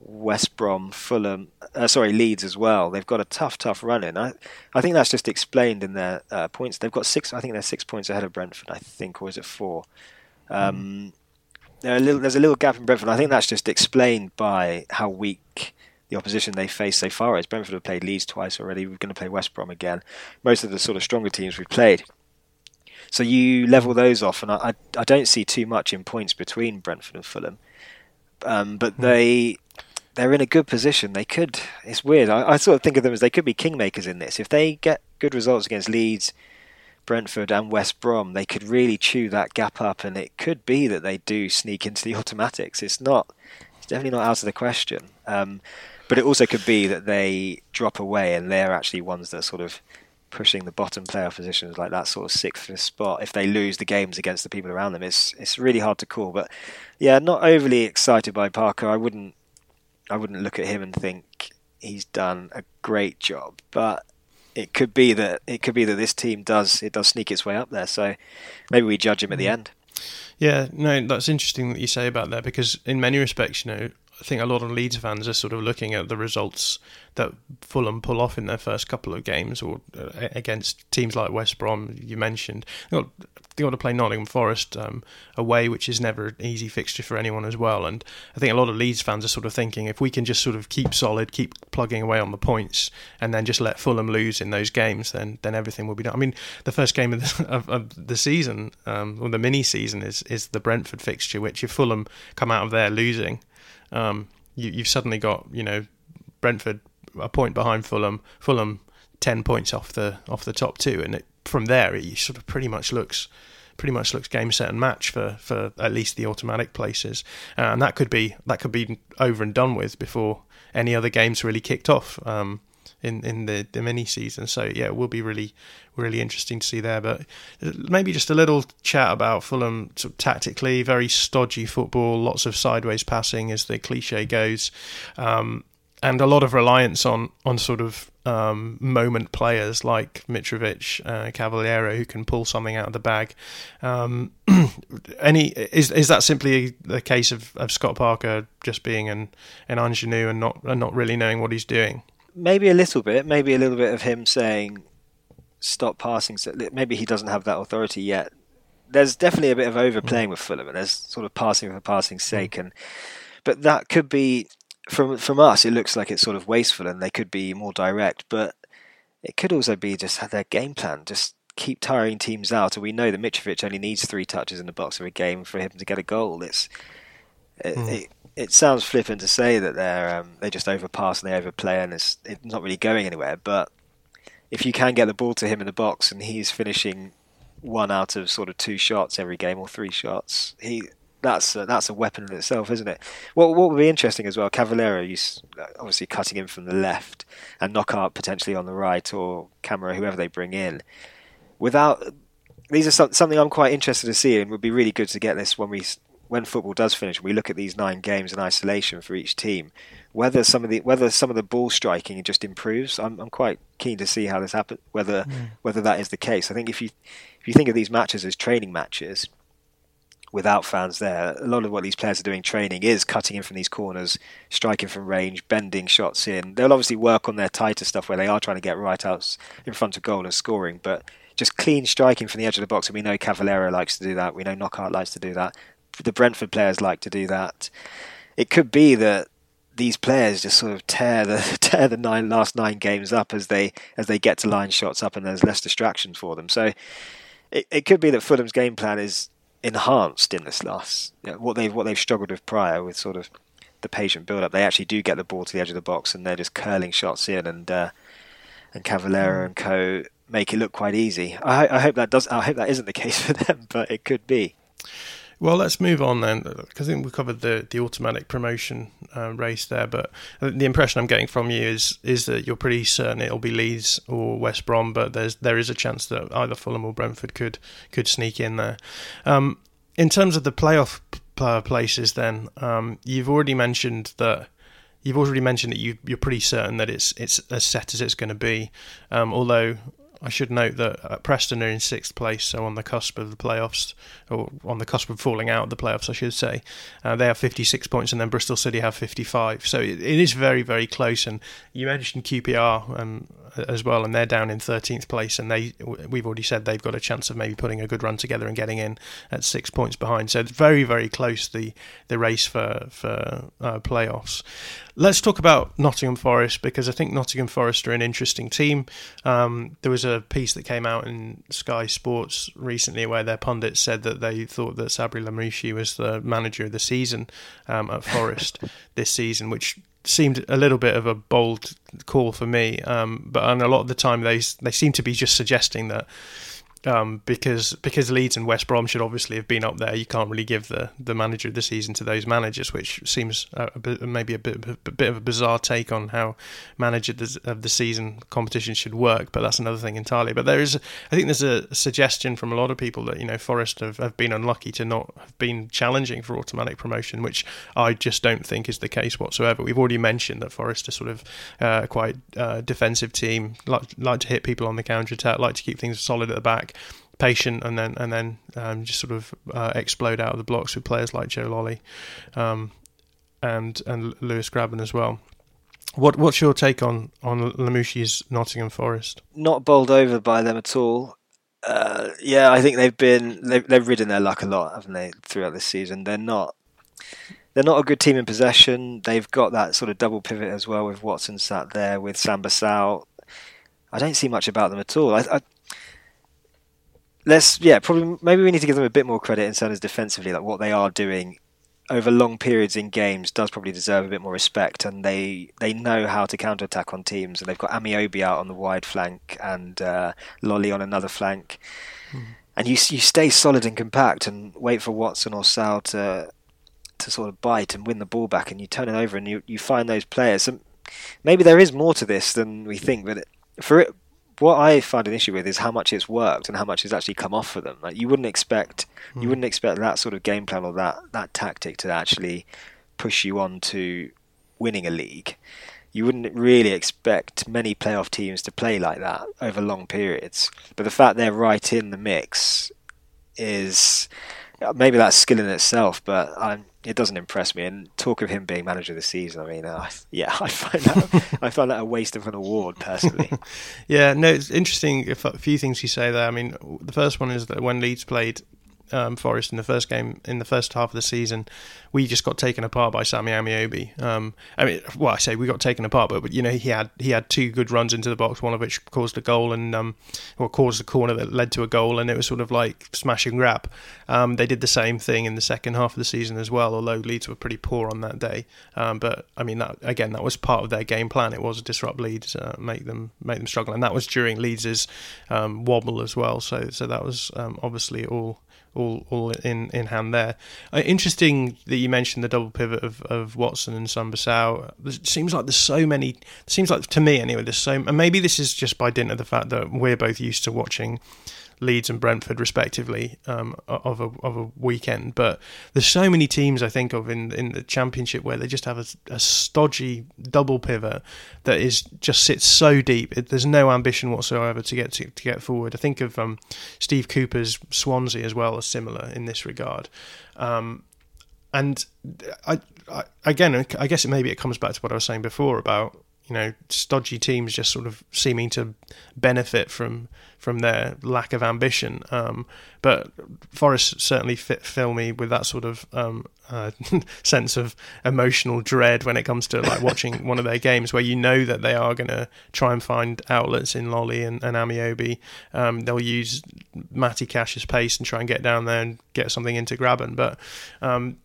S2: West Brom, Fulham, uh, sorry Leeds as well. They've got a tough, tough run in. I, I think that's just explained in their uh, points. They've got six. I think they're six points ahead of Brentford. I think, or is it four? Um, a little, there's a little gap in Brentford. I think that's just explained by how weak the opposition they face so far is. Brentford have played Leeds twice already. We're going to play West Brom again. Most of the sort of stronger teams we've played. So you level those off, and I, I, don't see too much in points between Brentford and Fulham. Um, but hmm. they they're in a good position. They could. It's weird. I, I sort of think of them as they could be kingmakers in this. If they get good results against Leeds, Brentford and West Brom, they could really chew that gap up, and it could be that they do sneak into the automatics. It's not, it's definitely not out of the question. Um, but it also could be that they drop away, and they're actually ones that are sort of pushing the bottom playoff positions, like that sort of sixth spot. If they lose the games against the people around them, it's it's really hard to call. But yeah, not overly excited by Parker. I wouldn't, I wouldn't look at him and think he's done a great job, but it could be that it could be that this team does it does sneak its way up there. So maybe we judge him at the mm. end.
S1: Yeah, no, that's interesting that you say about that because in many respects, you know, I think a lot of Leeds fans are sort of looking at the results that Fulham pull off in their first couple of games, or uh, against teams like West Brom. You mentioned they got, they got to play Nottingham Forest um, away, which is never an easy fixture for anyone as well. And I think a lot of Leeds fans are sort of thinking if we can just sort of keep solid, keep plugging away on the points, and then just let Fulham lose in those games, then then everything will be done. I mean, the first game of the, of, of the season, um, or the mini season, is is the Brentford fixture, which if Fulham come out of there losing um, you, have suddenly got you know Brentford a point behind Fulham, Fulham ten points off the off the top two, and it, from there it sort of pretty much looks pretty much looks game set and match for, for at least the automatic places, uh, and that could be that could be over and done with before any other games really kicked off. Um, in in the, the mini season. So yeah, it will be really really interesting to see there. But maybe just a little chat about Fulham sort of tactically, very stodgy football, lots of sideways passing as the cliche goes, um, and a lot of reliance on on sort of um, moment players like Mitrovic, uh, Cavaleiro, who can pull something out of the bag. Um, any is is that simply the case of, of Scott Parker just being an an ingenue and not and not really knowing what he's doing?
S2: maybe a little bit, maybe a little bit of him saying, "Stop passing." So maybe he doesn't have that authority yet. There's definitely a bit of overplaying mm. with Fulham, and there's sort of passing for passing's mm. sake, and but that could be from from us. It looks like it's sort of wasteful, and they could be more direct, but it could also be just their game plan, just keep tiring teams out. And we know that Mitrovic only needs three touches in the box of a game for him to get a goal. It's it, mm. it, it sounds flippant to say that they're um, they just overpass and they overplay and it's it's not really going anywhere. But if you can get the ball to him in the box and he's finishing one out of sort of two shots every game or three shots, he that's a, that's a weapon in itself, isn't it? What what would be interesting as well, Cavaleiro, obviously cutting in from the left and Knockaert potentially on the right, or Camara, whoever they bring in. Without these are some, something I'm quite interested to see, and would be really good to get this when we when football does finish, we look at these nine games in isolation for each team. Whether some of the whether some of the ball striking just improves, I'm I'm quite keen to see how this happens. Whether mm. whether that is the case, I think if you if you think of these matches as training matches, without fans there, a lot of what these players are doing training is cutting in from these corners, striking from range, bending shots in. They'll obviously work on their tighter stuff where they are trying to get right outs in front of goal and scoring, but just clean striking from the edge of the box, and we know Cavaleiro likes to do that. We know Knockaert likes to do that. The Brentford players like to do that. It could be that these players just sort of tear the tear the nine last nine games up as they as they get to line shots up, and there's less distractions for them. So it, it could be that Fulham's game plan is enhanced in this last you know, what they've what they've struggled with prior with sort of the patient build up. They actually do get the ball to the edge of the box and they're just curling shots in and uh, and Cavaleiro and co make it look quite easy. I, I hope that does. I hope that isn't the case for them, but it could be.
S1: Well, let's move on then, because I think we covered the, the automatic promotion uh, race there. But the impression I'm getting from you is is that you're pretty certain it'll be Leeds or West Brom, but there's there is a chance that either Fulham or Brentford could could sneak in there. Um, in terms of the playoff places, then um, you've already mentioned that you've already mentioned that you, are pretty certain that it's it's as set as it's going to be. Um, although I should note that uh, Preston are in sixth place, so on the cusp of the playoffs, or on the cusp of falling out of the playoffs, I should say. Uh, they have 56 points, and then Bristol City have 55. So it, it is very, very close. And you mentioned QPR um, as well, and they're down in 13th place, and they we've already said they've got a chance of maybe putting a good run together and getting in at six points behind. So it's very, very close the the race for for uh, playoffs. Let's talk about Nottingham Forest because I think Nottingham Forest are an interesting team. Um, there was a piece that came out in Sky Sports recently where their pundits said that they thought that Sabri Lamouchi was the manager of the season um, at Forest this season, which seemed a little bit of a bold call for me. Um, but and a lot of the time they they seem to be just suggesting that um, because because Leeds and West Brom should obviously have been up there. You can't really give the, the manager of the season to those managers, which seems a, a bit, maybe a bit, a bit of a bizarre take on how manager of the season competition should work. But that's another thing entirely. But there is, I think, there's a suggestion from a lot of people that you know Forest have, have been unlucky to not have been challenging for automatic promotion, which I just don't think is the case whatsoever. We've already mentioned that Forest are sort of uh, quite uh, defensive team, like like to hit people on the counter attack, like to keep things solid at the back patient and then and then um, just sort of uh, explode out of the blocks with players like Joe Lolley um, and and Lewis Grabban as well. What what's your take on on Lamouchi's Nottingham Forest?
S2: Not bowled over by them at all. Uh, yeah, I think they've been they've, they've ridden their luck a lot, haven't they, throughout this season? They're not they're not a good team in possession. They've got that sort of double pivot as well with Watson sat there with Samba Sow. I don't see much about them at all. I, I, let's yeah probably maybe we need to give them a bit more credit in terms of defensively like what they are doing over long periods in games does probably deserve a bit more respect and they they know how to counter attack on teams and they've got Ameobi out on the wide flank and uh, Lolley on another flank mm. and you you stay solid and compact and wait for Watson or Sow to to sort of bite and win the ball back and you turn it over and you, you find those players and maybe there is more to this than we think but for it what I find an issue with is how much it's worked and how much has actually come off for them. Like you wouldn't expect mm. you hmm. wouldn't expect that sort of game plan or that that tactic to actually push you on to winning a league. You wouldn't really expect many playoff teams to play like that over long periods. But the fact they're right in the mix is maybe that's skill in itself, but I'm it doesn't impress me. And talk of him being manager of the season, I mean, uh, yeah, I find that I find that a waste of an award personally.
S1: yeah, no, it's interesting. A few things you say there. I mean, the first one is that when Leeds played um, Forest in the first game in the first half of the season, we just got taken apart by Sammy Ameobi. Um, I mean, well, I say we got taken apart, but, but you know he had he had two good runs into the box, one of which caused a goal and um, or caused a corner that led to a goal, and it was sort of like smash and grab. Um, they did the same thing in the second half of the season as well, although Leeds were pretty poor on that day. Um, but I mean, that again, that was part of their game plan. It was to disrupt Leeds, uh, make them make them struggle, and that was during Leeds's um, wobble as well. So so that was um, obviously all all all in, in hand there. Uh, interesting that you mentioned the double pivot of, of Watson and Samba Sow. It seems like there's so many. It seems like to me anyway. There's so, and maybe this is just by dint of the fact that we're both used to watching Leeds and Brentford, respectively, um, of a of a weekend. But there's so many teams I think of in in the Championship where they just have a, a stodgy double pivot that is just sits so deep. It, there's no ambition whatsoever to get to, to get forward. I think of um, Steve Cooper's Swansea as well as similar in this regard. Um, and I, I, again, I guess it maybe it comes back to what I was saying before about you know stodgy teams just sort of seeming to benefit from from their lack of ambition. Um, but Forest certainly fit, fill me with that sort of um, uh, sense of emotional dread when it comes to like watching one of their games, where you know that they are going to try and find outlets in Lolley and, and Ameobi. Um, they'll use Matty Cash's pace and try and get down there and get something into Grabban, but um,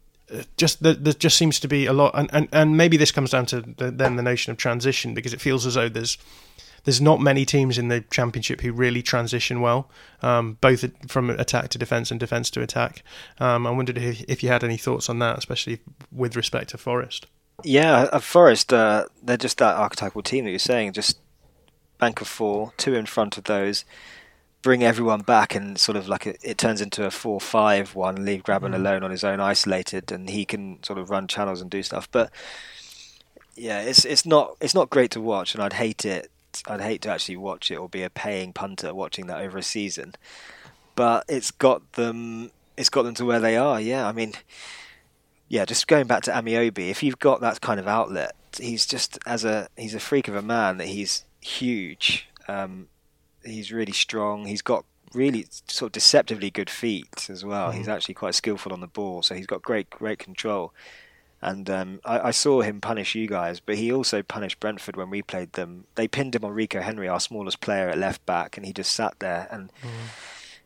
S1: just there, there, just seems to be a lot, and, and, and maybe this comes down to the, then the notion of transition because it feels as though there's there's not many teams in the championship who really transition well, um, both from attack to defence and defence to attack. Um, I wondered if, if, you had any thoughts on that, especially with respect to Forest.
S2: Yeah, Forest, uh, they're just that archetypal team that you're saying, just bank of four, two in front of those bring everyone back and sort of like a, it turns into a four-five-one. Leave Grabban mm. alone on his own, isolated, and he can sort of run channels and do stuff. But yeah, it's it's not it's not great to watch, and I'd hate it. I'd hate to actually watch it or be a paying punter watching that over a season. But it's got them. It's got them to where they are. Yeah, I mean, yeah. Just going back to Ameobi, if you've got that kind of outlet, he's just as a he's a freak of a man. That he's huge. Um, he's really strong. He's got really sort of deceptively good feet as well. Mm-hmm. He's actually quite skillful on the ball, so he's got great great control. And um, I, I, saw him punish you guys, but he also punished Brentford when we played them. They pinned him on Rico Henry, our smallest player at left back, and he just sat there. And mm.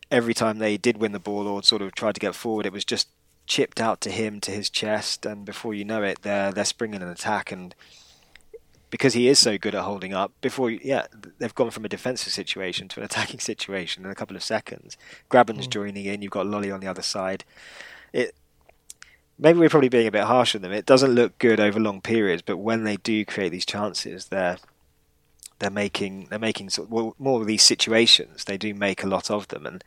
S2: every time they did win the ball or sort of tried to get forward, it was just chipped out to him to his chest. And before you know it, they're they're springing an attack and because he is so good at holding up. Before, yeah, they've gone from a defensive situation to an attacking situation in a couple of seconds. Grabban's mm. joining in. You've got Lolley on the other side. It maybe we're probably being a bit harsh on them. It doesn't look good over long periods, but when they do create these chances, they're they're making they're making sort of, well, more of these situations. They do make a lot of them, and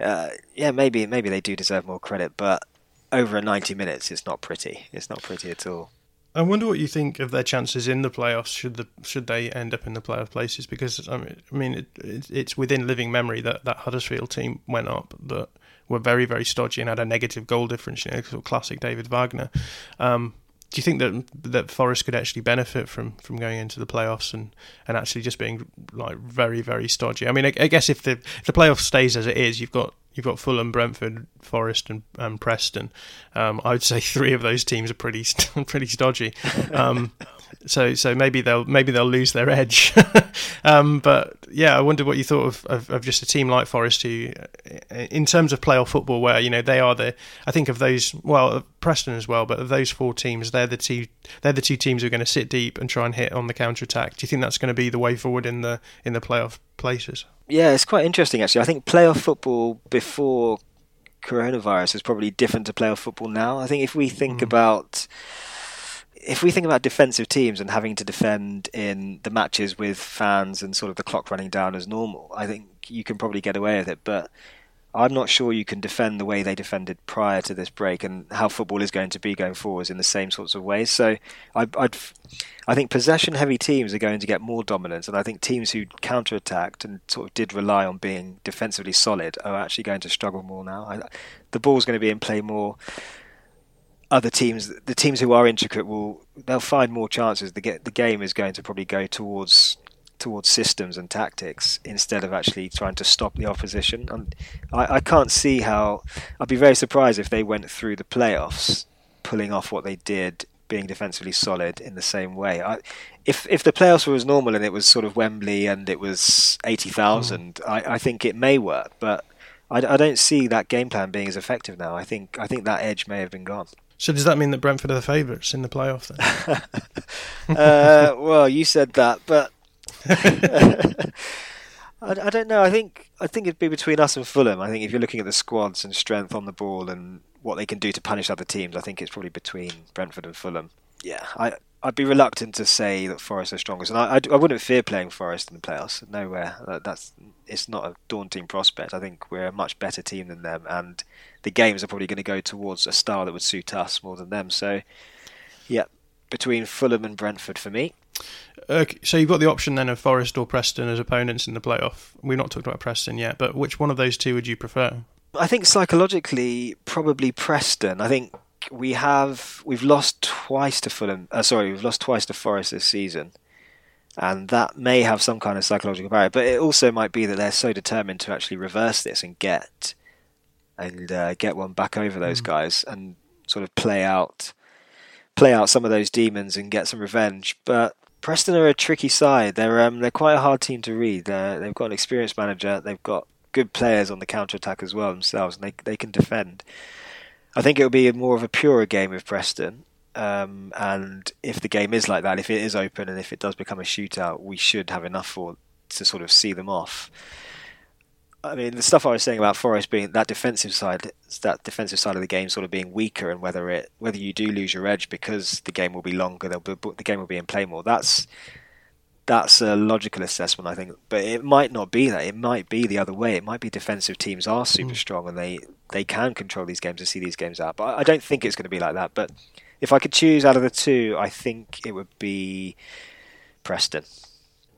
S2: uh, yeah, maybe maybe they do deserve more credit, but over 90 minutes, it's not pretty. It's not pretty at all.
S1: I wonder what you think of their chances in the playoffs should the should they end up in the playoff places because I mean, I mean it, it, it's within living memory that that Huddersfield team went up that were very very stodgy and had a negative goal difference you know classic David Wagner um, do you think that that Forest could actually benefit from, from going into the playoffs and, and actually just being like very very stodgy? I mean, I, I guess if the if the playoff stays as it is, you've got you've got Fulham, Brentford, Forest, and, and Preston. Um, I would say three of those teams are pretty pretty stodgy. Um, so so maybe they'll maybe they'll lose their edge. um, but yeah, I wonder what you thought of, of, of, just a team like Forest, who, uh, in terms of playoff football, where you know they are the I think of those well Preston as well, but of those four teams, they're the two they're the two teams who are going to sit deep and try and hit on the counter attack. Do you think that's going to be the way forward in the in the playoff places?
S2: Yeah, it's quite interesting actually. I think playoff football before coronavirus is probably different to playoff football now. I think if we think mm. about if we think about defensive teams and having to defend in the matches with fans and sort of the clock running down as normal, I think you can probably get away with it. But I'm not sure you can defend the way they defended prior to this break and how football is going to be going forwards in the same sorts of ways. So I, I'd, I think possession heavy teams are going to get more dominance, and I think teams who counter attacked and sort of did rely on being defensively solid are actually going to struggle more now. I, the ball's going to be in play more other teams, the teams who are intricate will they'll find more chances. The the game is going to probably go towards towards systems and tactics instead of actually trying to stop the opposition. And I, I can't see how. I'd be very surprised if they went through the playoffs pulling off what they did, being defensively solid in the same way. I, if if the playoffs were as normal and it was sort of Wembley and it was eighty thousand, mm. I, I think it may work, but. I, I don't see that game plan being as effective now. I think I think that edge may have been gone.
S1: So does that mean that Brentford are the favourites in the playoff
S2: then? uh, well, you said that, but I, I, don't know. I think I think it'd be between us and Fulham. I think if you're looking at the squads and strength on the ball and what they can do to punish other teams, I think it's probably between Brentford and Fulham. Yeah, I I'd be reluctant to say that Forest are strongest, and I, I, I, wouldn't fear playing Forest in the playoffs. Nowhere. That, that's it's not a daunting prospect. I think we're a much better team than them, and the games are probably going to go towards a style that would suit us more than them. So, yeah, between Fulham and Brentford for me.
S1: Okay, so you've got the option then of Forest or Preston as opponents in the playoff. We've not talked about Preston yet, but which one of those two would you prefer?
S2: I think psychologically, probably Preston. I think we have we've lost twice to Fulham. Uh, sorry, we've lost twice to Forest this season. and that may have some kind of psychological barrier. But it also might be that they're so determined to actually reverse this and get and uh, get one back over those mm. guys and sort of play out play out some of those demons and get some revenge. But Preston are a tricky side. They're um, they're quite a hard team to read. They're, they've got an experienced manager. They've got good players on the counter attack as well themselves, and they they can defend. I think it'll be more of a purer game with Preston. Um, and if the game is like that, if it is open and if it does become a shootout, we should have enough for to sort of see them off. I mean, the stuff I was saying about Forest being that defensive side, that defensive side of the game, sort of being weaker, and whether it whether you do lose your edge because the game will be longer, be, the game will be in play more. That's that's a logical assessment, I think. But it might not be that. It might be the other way. It might be defensive teams are super mm. strong and they they can control these games and see these games out. But I don't think it's going to be like that. But if I could choose out of the two, I think it would be Preston.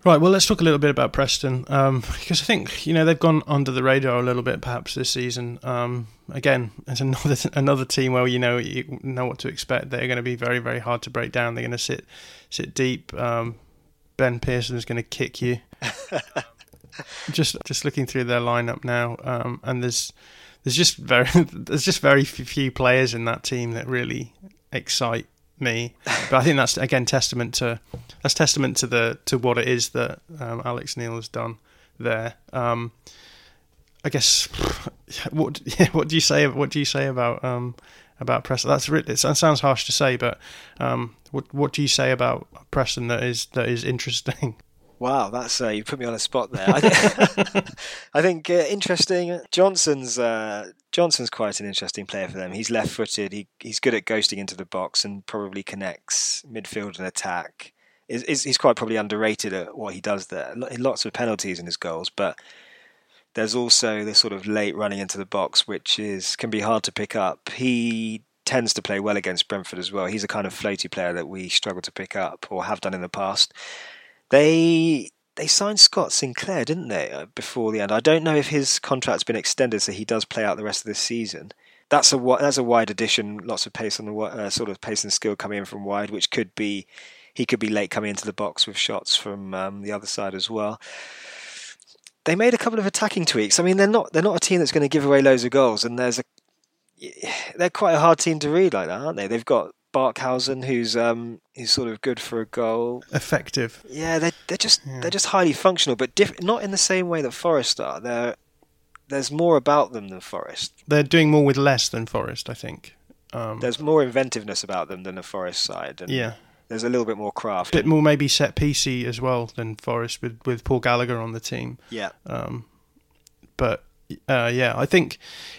S1: Right. Well, let's talk a little bit about Preston um, because I think you know they've gone under the radar a little bit perhaps this season. Um, again, it's another another team where you know you know what to expect. They're going to be very very hard to break down. They're going to sit sit deep. Um, ben Pearson is going to kick you. just just looking through their lineup now, um, and there's there's just very there's just very few players in that team that really excite me. But I think that's again testament to that's testament to the to what it is that um, Alex Neil has done there. Um, I guess what yeah, what do you say what do you say about um, about Preston? That's really, it sounds harsh to say, but um, what what do you say about Preston that is that is interesting?
S2: Wow, that's uh, you put me on a spot there. I think, I think uh, interesting. Johnson's uh, Johnson's quite an interesting player for them. He's left-footed. He he's good at ghosting into the box and probably connects midfield and attack. Is, is he's quite probably underrated at what he does there. Lots of penalties in his goals, but there's also the sort of late running into the box, which is can be hard to pick up. He tends to play well against Brentford as well. He's a kind of floaty player that we struggle to pick up or have done in the past. They they signed Scott Sinclair, didn't they, uh, before the end? I don't know if his contract's been extended so he does play out the rest of this season. That's a that's a wide addition. Lots of pace on the uh, sort of pace and skill coming in from wide, which could be he could be late coming into the box with shots from um, the other side as well. They made a couple of attacking tweaks. I mean, they're not they're not a team that's going to give away loads of goals, and there's a they're quite a hard team to read like that, aren't they? They've got Barkhuizen, who's um, who's sort of good for a goal,
S1: effective.
S2: Yeah, they're they're just yeah. they're just highly functional, but diff- not in the same way that Forest are. They're there's more about them than Forest.
S1: They're doing more with less than Forest, I think.
S2: Um, there's more inventiveness about them than the Forest side. And
S1: yeah.
S2: There's a little bit more craft.
S1: A bit more maybe set piece as well than Forest with, with Paul Gallagher on the team.
S2: Yeah.
S1: Um, but uh, yeah, I think.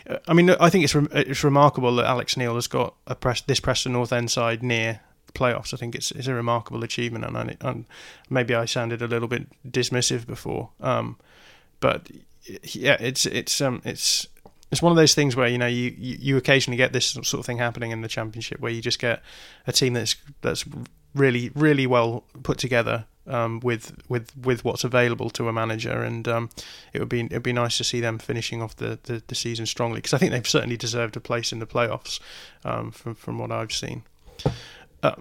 S1: Uh, I mean, I think it's re- it's remarkable that Alex Neil has got a press, this Preston North End side near the playoffs. I think it's it's a remarkable achievement, and, I, and maybe I sounded a little bit dismissive before, um, but yeah, it's it's um it's it's one of those things where you know you, you, you occasionally get this sort of thing happening in the championship where you just get a team that's that's really really well put together um, with with with what's available to a manager, and um, it would be it would be nice to see them finishing off the, the, the season strongly because I think they've certainly deserved a place in the playoffs um, from from what I've seen. Uh,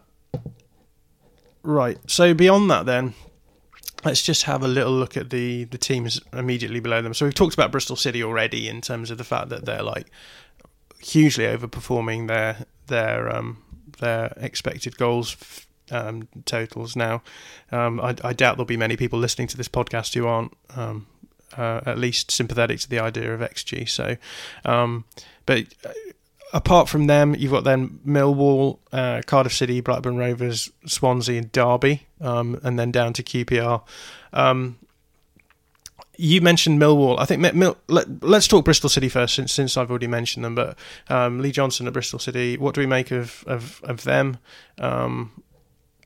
S1: right, so beyond that, then let's just have a little look at the the teams immediately below them. So we've talked about Bristol City already in terms of the fact that they're like hugely overperforming their their um, their expected goals um, totals now. Um, I, I, doubt there'll be many people listening to this podcast who aren't um, uh, at least sympathetic to the idea of XG. So, um, but uh, apart from them, you've got then Millwall, uh, Cardiff City, Blackburn Rovers, Swansea, and Derby, um, and then down to QPR. Um, you mentioned Millwall. I think Mil- let, us talk Bristol City first, since, since I've already mentioned them. But um, Lee Johnson at Bristol City, what do we make of of, of them? Um,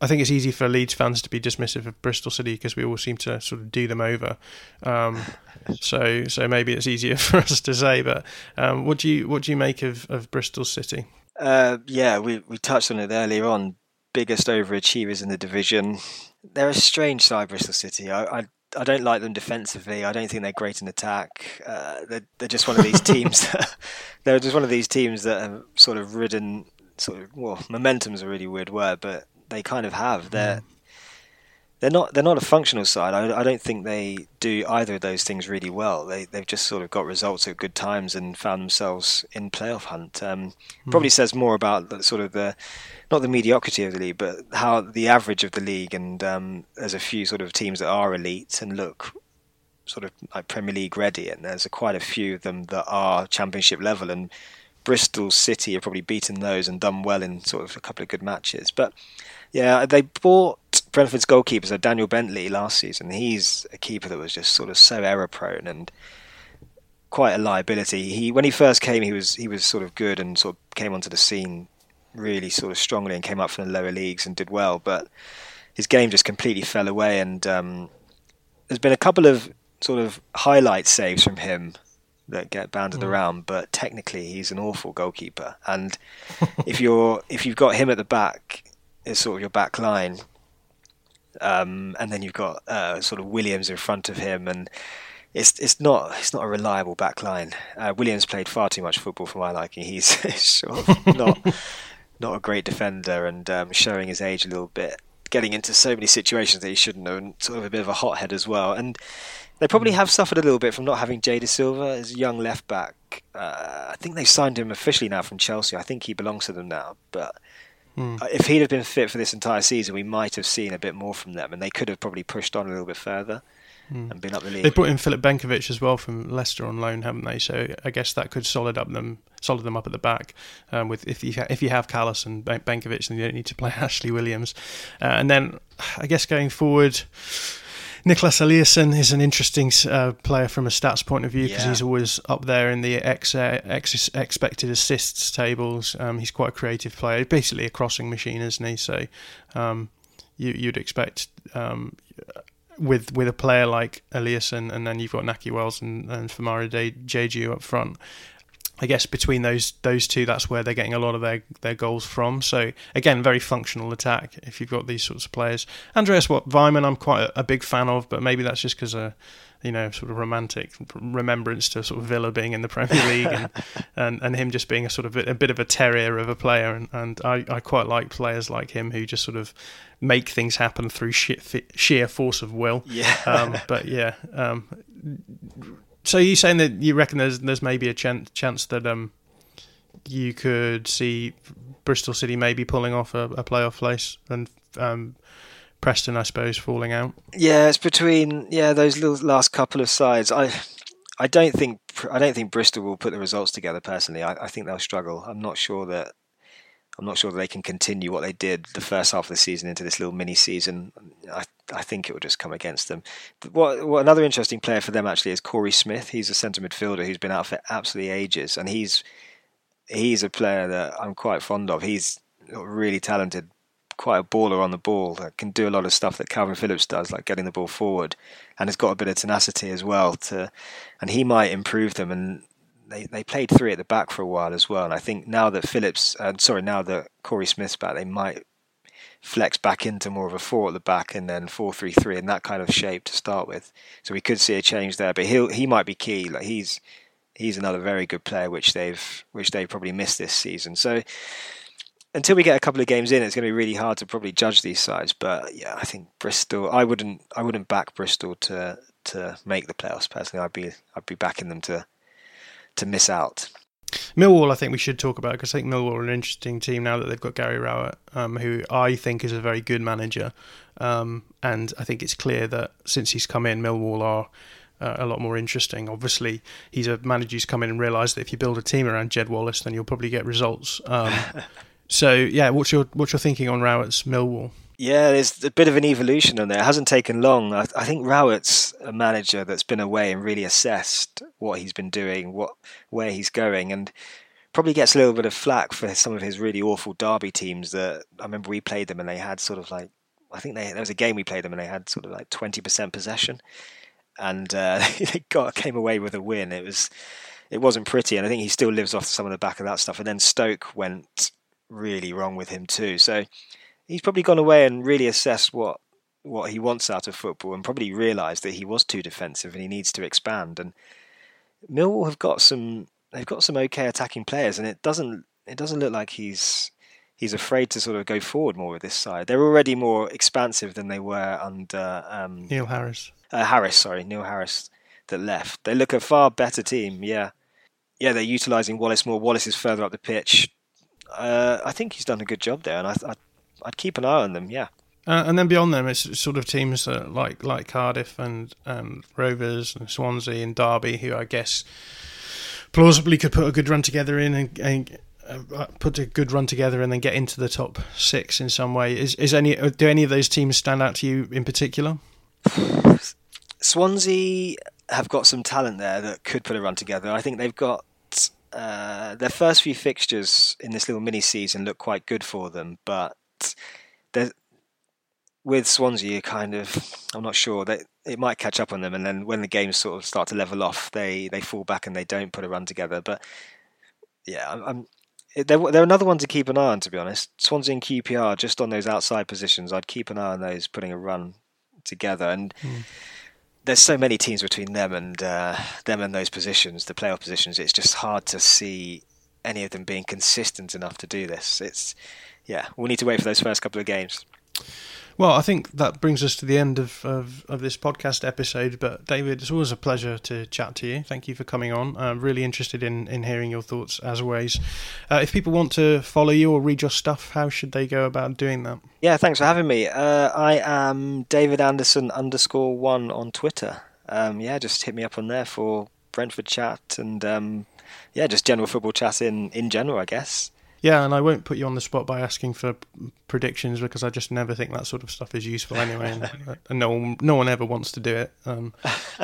S1: I think it's easy for Leeds fans to be dismissive of Bristol City because we all seem to sort of do them over. Um, so so maybe it's easier for us to say. But um, what do you what do you make of, of Bristol City?
S2: Uh, yeah, we we touched on it earlier on. Biggest overachievers in the division. They're a strange side, Bristol City. I, I I don't like them defensively. I don't think they're great in attack. Uh, they're, they're just one of these teams. they're just one of these teams that have sort of ridden sort of well, momentum's a really weird word, but they kind of have. They're they're not they're not a functional side. I, I don't think they do either of those things really well. They they've just sort of got results at good times and found themselves in playoff hunt. Um, mm. Probably says more about the, sort of the not the mediocrity of the league, but how the average of the league. And um, there's a few sort of teams that are elite and look sort of like Premier League ready, and there's a, quite a few of them that are Championship level. And Bristol City have probably beaten those and done well in sort of a couple of good matches, but. Yeah, they bought Brentford's goalkeeper, so Daniel Bentley last season, he's a keeper that was just sort of so error prone and quite a liability. He when he first came, he was he was sort of good and sort of came onto the scene really sort of strongly and came up from the lower leagues and did well, but his game just completely fell away. And um, there's been a couple of sort of highlight saves from him that get banded mm. around, but technically he's an awful goalkeeper. And if you're if you've got him at the back, it's sort of your back line, um, and then you've got uh, sort of Williams in front of him, and it's it's not it's not a reliable back line. Uh, Williams played far too much football for my liking. He's sort of not not a great defender, and um, showing his age a little bit, getting into so many situations that he shouldn't have, and sort of a bit of a hothead as well. And they probably have suffered a little bit from not having Jay Dasilva as young left back. Uh, I think they've signed him officially now from Chelsea. I think he belongs to them now, but Mm. If he'd have been fit for this entire season, we might have seen a bit more from them, and they could have probably pushed on a little bit further mm. and been up the league.
S1: They brought in Filip Benkovic as well from Leicester on loan, haven't they? So I guess that could solid up them, solid them up at the back. Um, with if you ha- if you have Kalas and Benkovic, then you don't need to play Ashley Williams. Uh, and then I guess going forward. Nicholas Eliasson is an interesting uh, player from a stats point of view because yeah. he's always up there in the ex, uh, ex expected assists tables. Um, he's quite a creative player, basically a crossing machine, isn't he? So um, you, would expect um, with with a player like Eliasson, and then you've got Nakhi Wells and, and Famara Diédhiou up front. I guess between those those two, that's where they're getting a lot of their, their goals from. So again, very functional attack if you've got these sorts of players. Andreas what Weimann, I'm quite a, a big fan of, but maybe that's just because of uh, you know sort of romantic remembrance to sort of Villa being in the Premier League and, and, and him just being a sort of a, a bit of a terrier of a player. And, and I, I quite like players like him who just sort of make things happen through sheer, sheer force of will.
S2: Yeah.
S1: Um, but yeah. Um, so you saying that you reckon there's there's maybe a chance chance that um you could see Bristol City maybe pulling off a, a playoff place and um, Preston, I suppose, falling out.
S2: Yeah, it's between yeah those little last couple of sides. I I don't think I don't think Bristol will put the results together. Personally, I, I think they'll struggle. I'm not sure that I'm not sure that they can continue what they did the first half of the season into this little mini season. I, I think it will just come against them. What, what another interesting player for them actually is Korey Smith. He's a centre midfielder who's been out for absolutely ages, and he's he's a player that I'm quite fond of. He's really talented, quite a baller on the ball that can do a lot of stuff that Kalvin Phillips does, like getting the ball forward, and has got a bit of tenacity as well. To and he might improve them and they, they played three at the back for a while as well. And I think now that Phillips, uh, sorry, now that Korey Smith's back, they might flex back into more of a four at the back and then four three three in that kind of shape to start with. So we could see a change there. But he he might be key. Like he's he's another very good player which they've which they probably missed this season. So until we get a couple of games in, it's going to be really hard to probably judge these sides. But yeah, I think Bristol. I wouldn't I wouldn't back Bristol to to make the playoffs personally. I'd be I'd be backing them to to miss out.
S1: Millwall, I think we should talk about because I think Millwall are an interesting team now that they've got Gary Rowett, um, who I think is a very good manager. Um, and I think it's clear that since he's come in, Millwall are uh, a lot more interesting. Obviously, he's a manager who's come in and realised that if you build a team around Jed Wallace, then you'll probably get results. Um, so, yeah, what's your what's your thinking on Rowett's Millwall?
S2: Yeah, there's a bit of an evolution on there. It hasn't taken long. I, I, think Rowett's a manager that's been away and really assessed what he's been doing, what where he's going, and probably gets a little bit of flack for some of his really awful derby teams. That I remember we played them and they had sort of like I think they there was a game we played them and they had sort of like twenty percent possession, and uh, they got came away with a win. It was it wasn't pretty, and I think he still lives off some of the back of that stuff. And then Stoke went really wrong with him too. So he's probably gone away and really assessed what what he wants out of football and probably realised that he was too defensive and he needs to expand. And Millwall have got some they've got some okay attacking players and it doesn't it doesn't look like he's he's afraid to sort of go forward more with this side. They're already more expansive than they were under um,
S1: Neil Harris.
S2: Uh, Harris, sorry, Neil Harris, that left. They look a far better team. Yeah, yeah, they're utilising Wallace more. Wallace is further up the pitch. Uh, I think he's done a good job there, and I, I, I'd keep an eye on them. Yeah.
S1: Uh, and then beyond them, it's sort of teams uh, like like Cardiff and um, Rovers and Swansea and Derby, who I guess plausibly could put a good run together in and, and uh, put a good run together and then get into the top six in some way. Is is any do any of those teams stand out to you in particular?
S2: Swansea have got some talent there that could put a run together. I think they've got uh, their first few fixtures in this little mini season look quite good for them, but with Swansea, you're kind of, I'm not sure that it might catch up on them, and then when the games sort of start to level off, they they fall back and they don't put a run together. But yeah, I'm, I'm they're, they're another one to keep an eye on. To be honest, Swansea and QPR just on those outside positions, I'd keep an eye on those putting a run together and. Mm there's so many teams between them and uh, them and those positions, the playoff positions. It's just hard to see any of them being consistent enough to do this. It's yeah, we'll need to wait for those first couple of games.
S1: Well, I think that brings us to the end of, of, of, this podcast episode. But David, it's always a pleasure to chat to you. Thank you for coming on. I'm really interested in, in hearing your thoughts as always. Uh, if people want to follow you or read your stuff, how should they go about doing that?
S2: Yeah, thanks for having me. Uh, I am David Anderson underscore one on Twitter. Um, yeah, just hit me up on there for Brentford chat and um, yeah, just general football chat in, in general, I guess.
S1: Yeah, and I won't put you on the spot by asking for predictions because I just never think that sort of stuff is useful anyway, and, and no one, no one ever wants to do it. Um,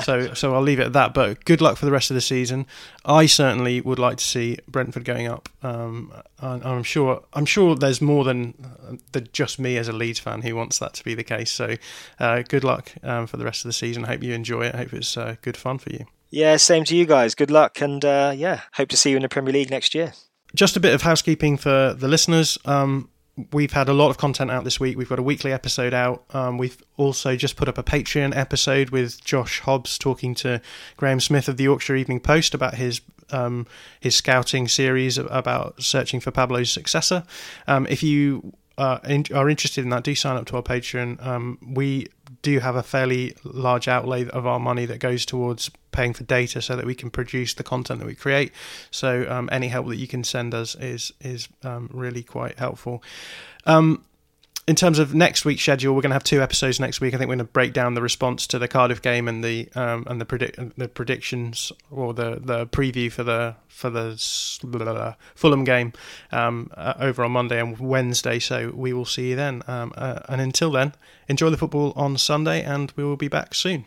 S1: so, so I'll leave it at that. But good luck for the rest of the season. I certainly would like to see Brentford going up. Um, I'm sure, I'm sure there's more than, than just me as a Leeds fan who wants that to be the case. So, uh, good luck um, for the rest of the season. I Hope you enjoy it. Hope it's uh, good fun for you.
S2: Yeah, same to you guys. Good luck, and uh, yeah, hope to see you in the Premier League next year
S1: just a bit of housekeeping for the listeners. Um, we've had a lot of content out this week. We've got a weekly episode out. Um, we've also just put up a Patreon episode with Josh Hobbs talking to Graham Smith of the Yorkshire Evening Post about his um, his scouting series about searching for Pablo's successor. Um, if you uh, in, are interested in that, do sign up to our Patreon. Um, we do have a fairly large outlay of our money that goes towards paying for data so that we can produce the content that we create. So um, any help that you can send us is is um, really quite helpful. Um, in terms of next week's schedule, we're going to have two episodes next week. I think we're going to break down the response to the Cardiff game and the um, and the the predictions or the, the preview for the for the Fulham game um, uh, over on Monday and Wednesday. So we will see you then. Um, uh, and until then, enjoy the football on Sunday, and we will be back soon.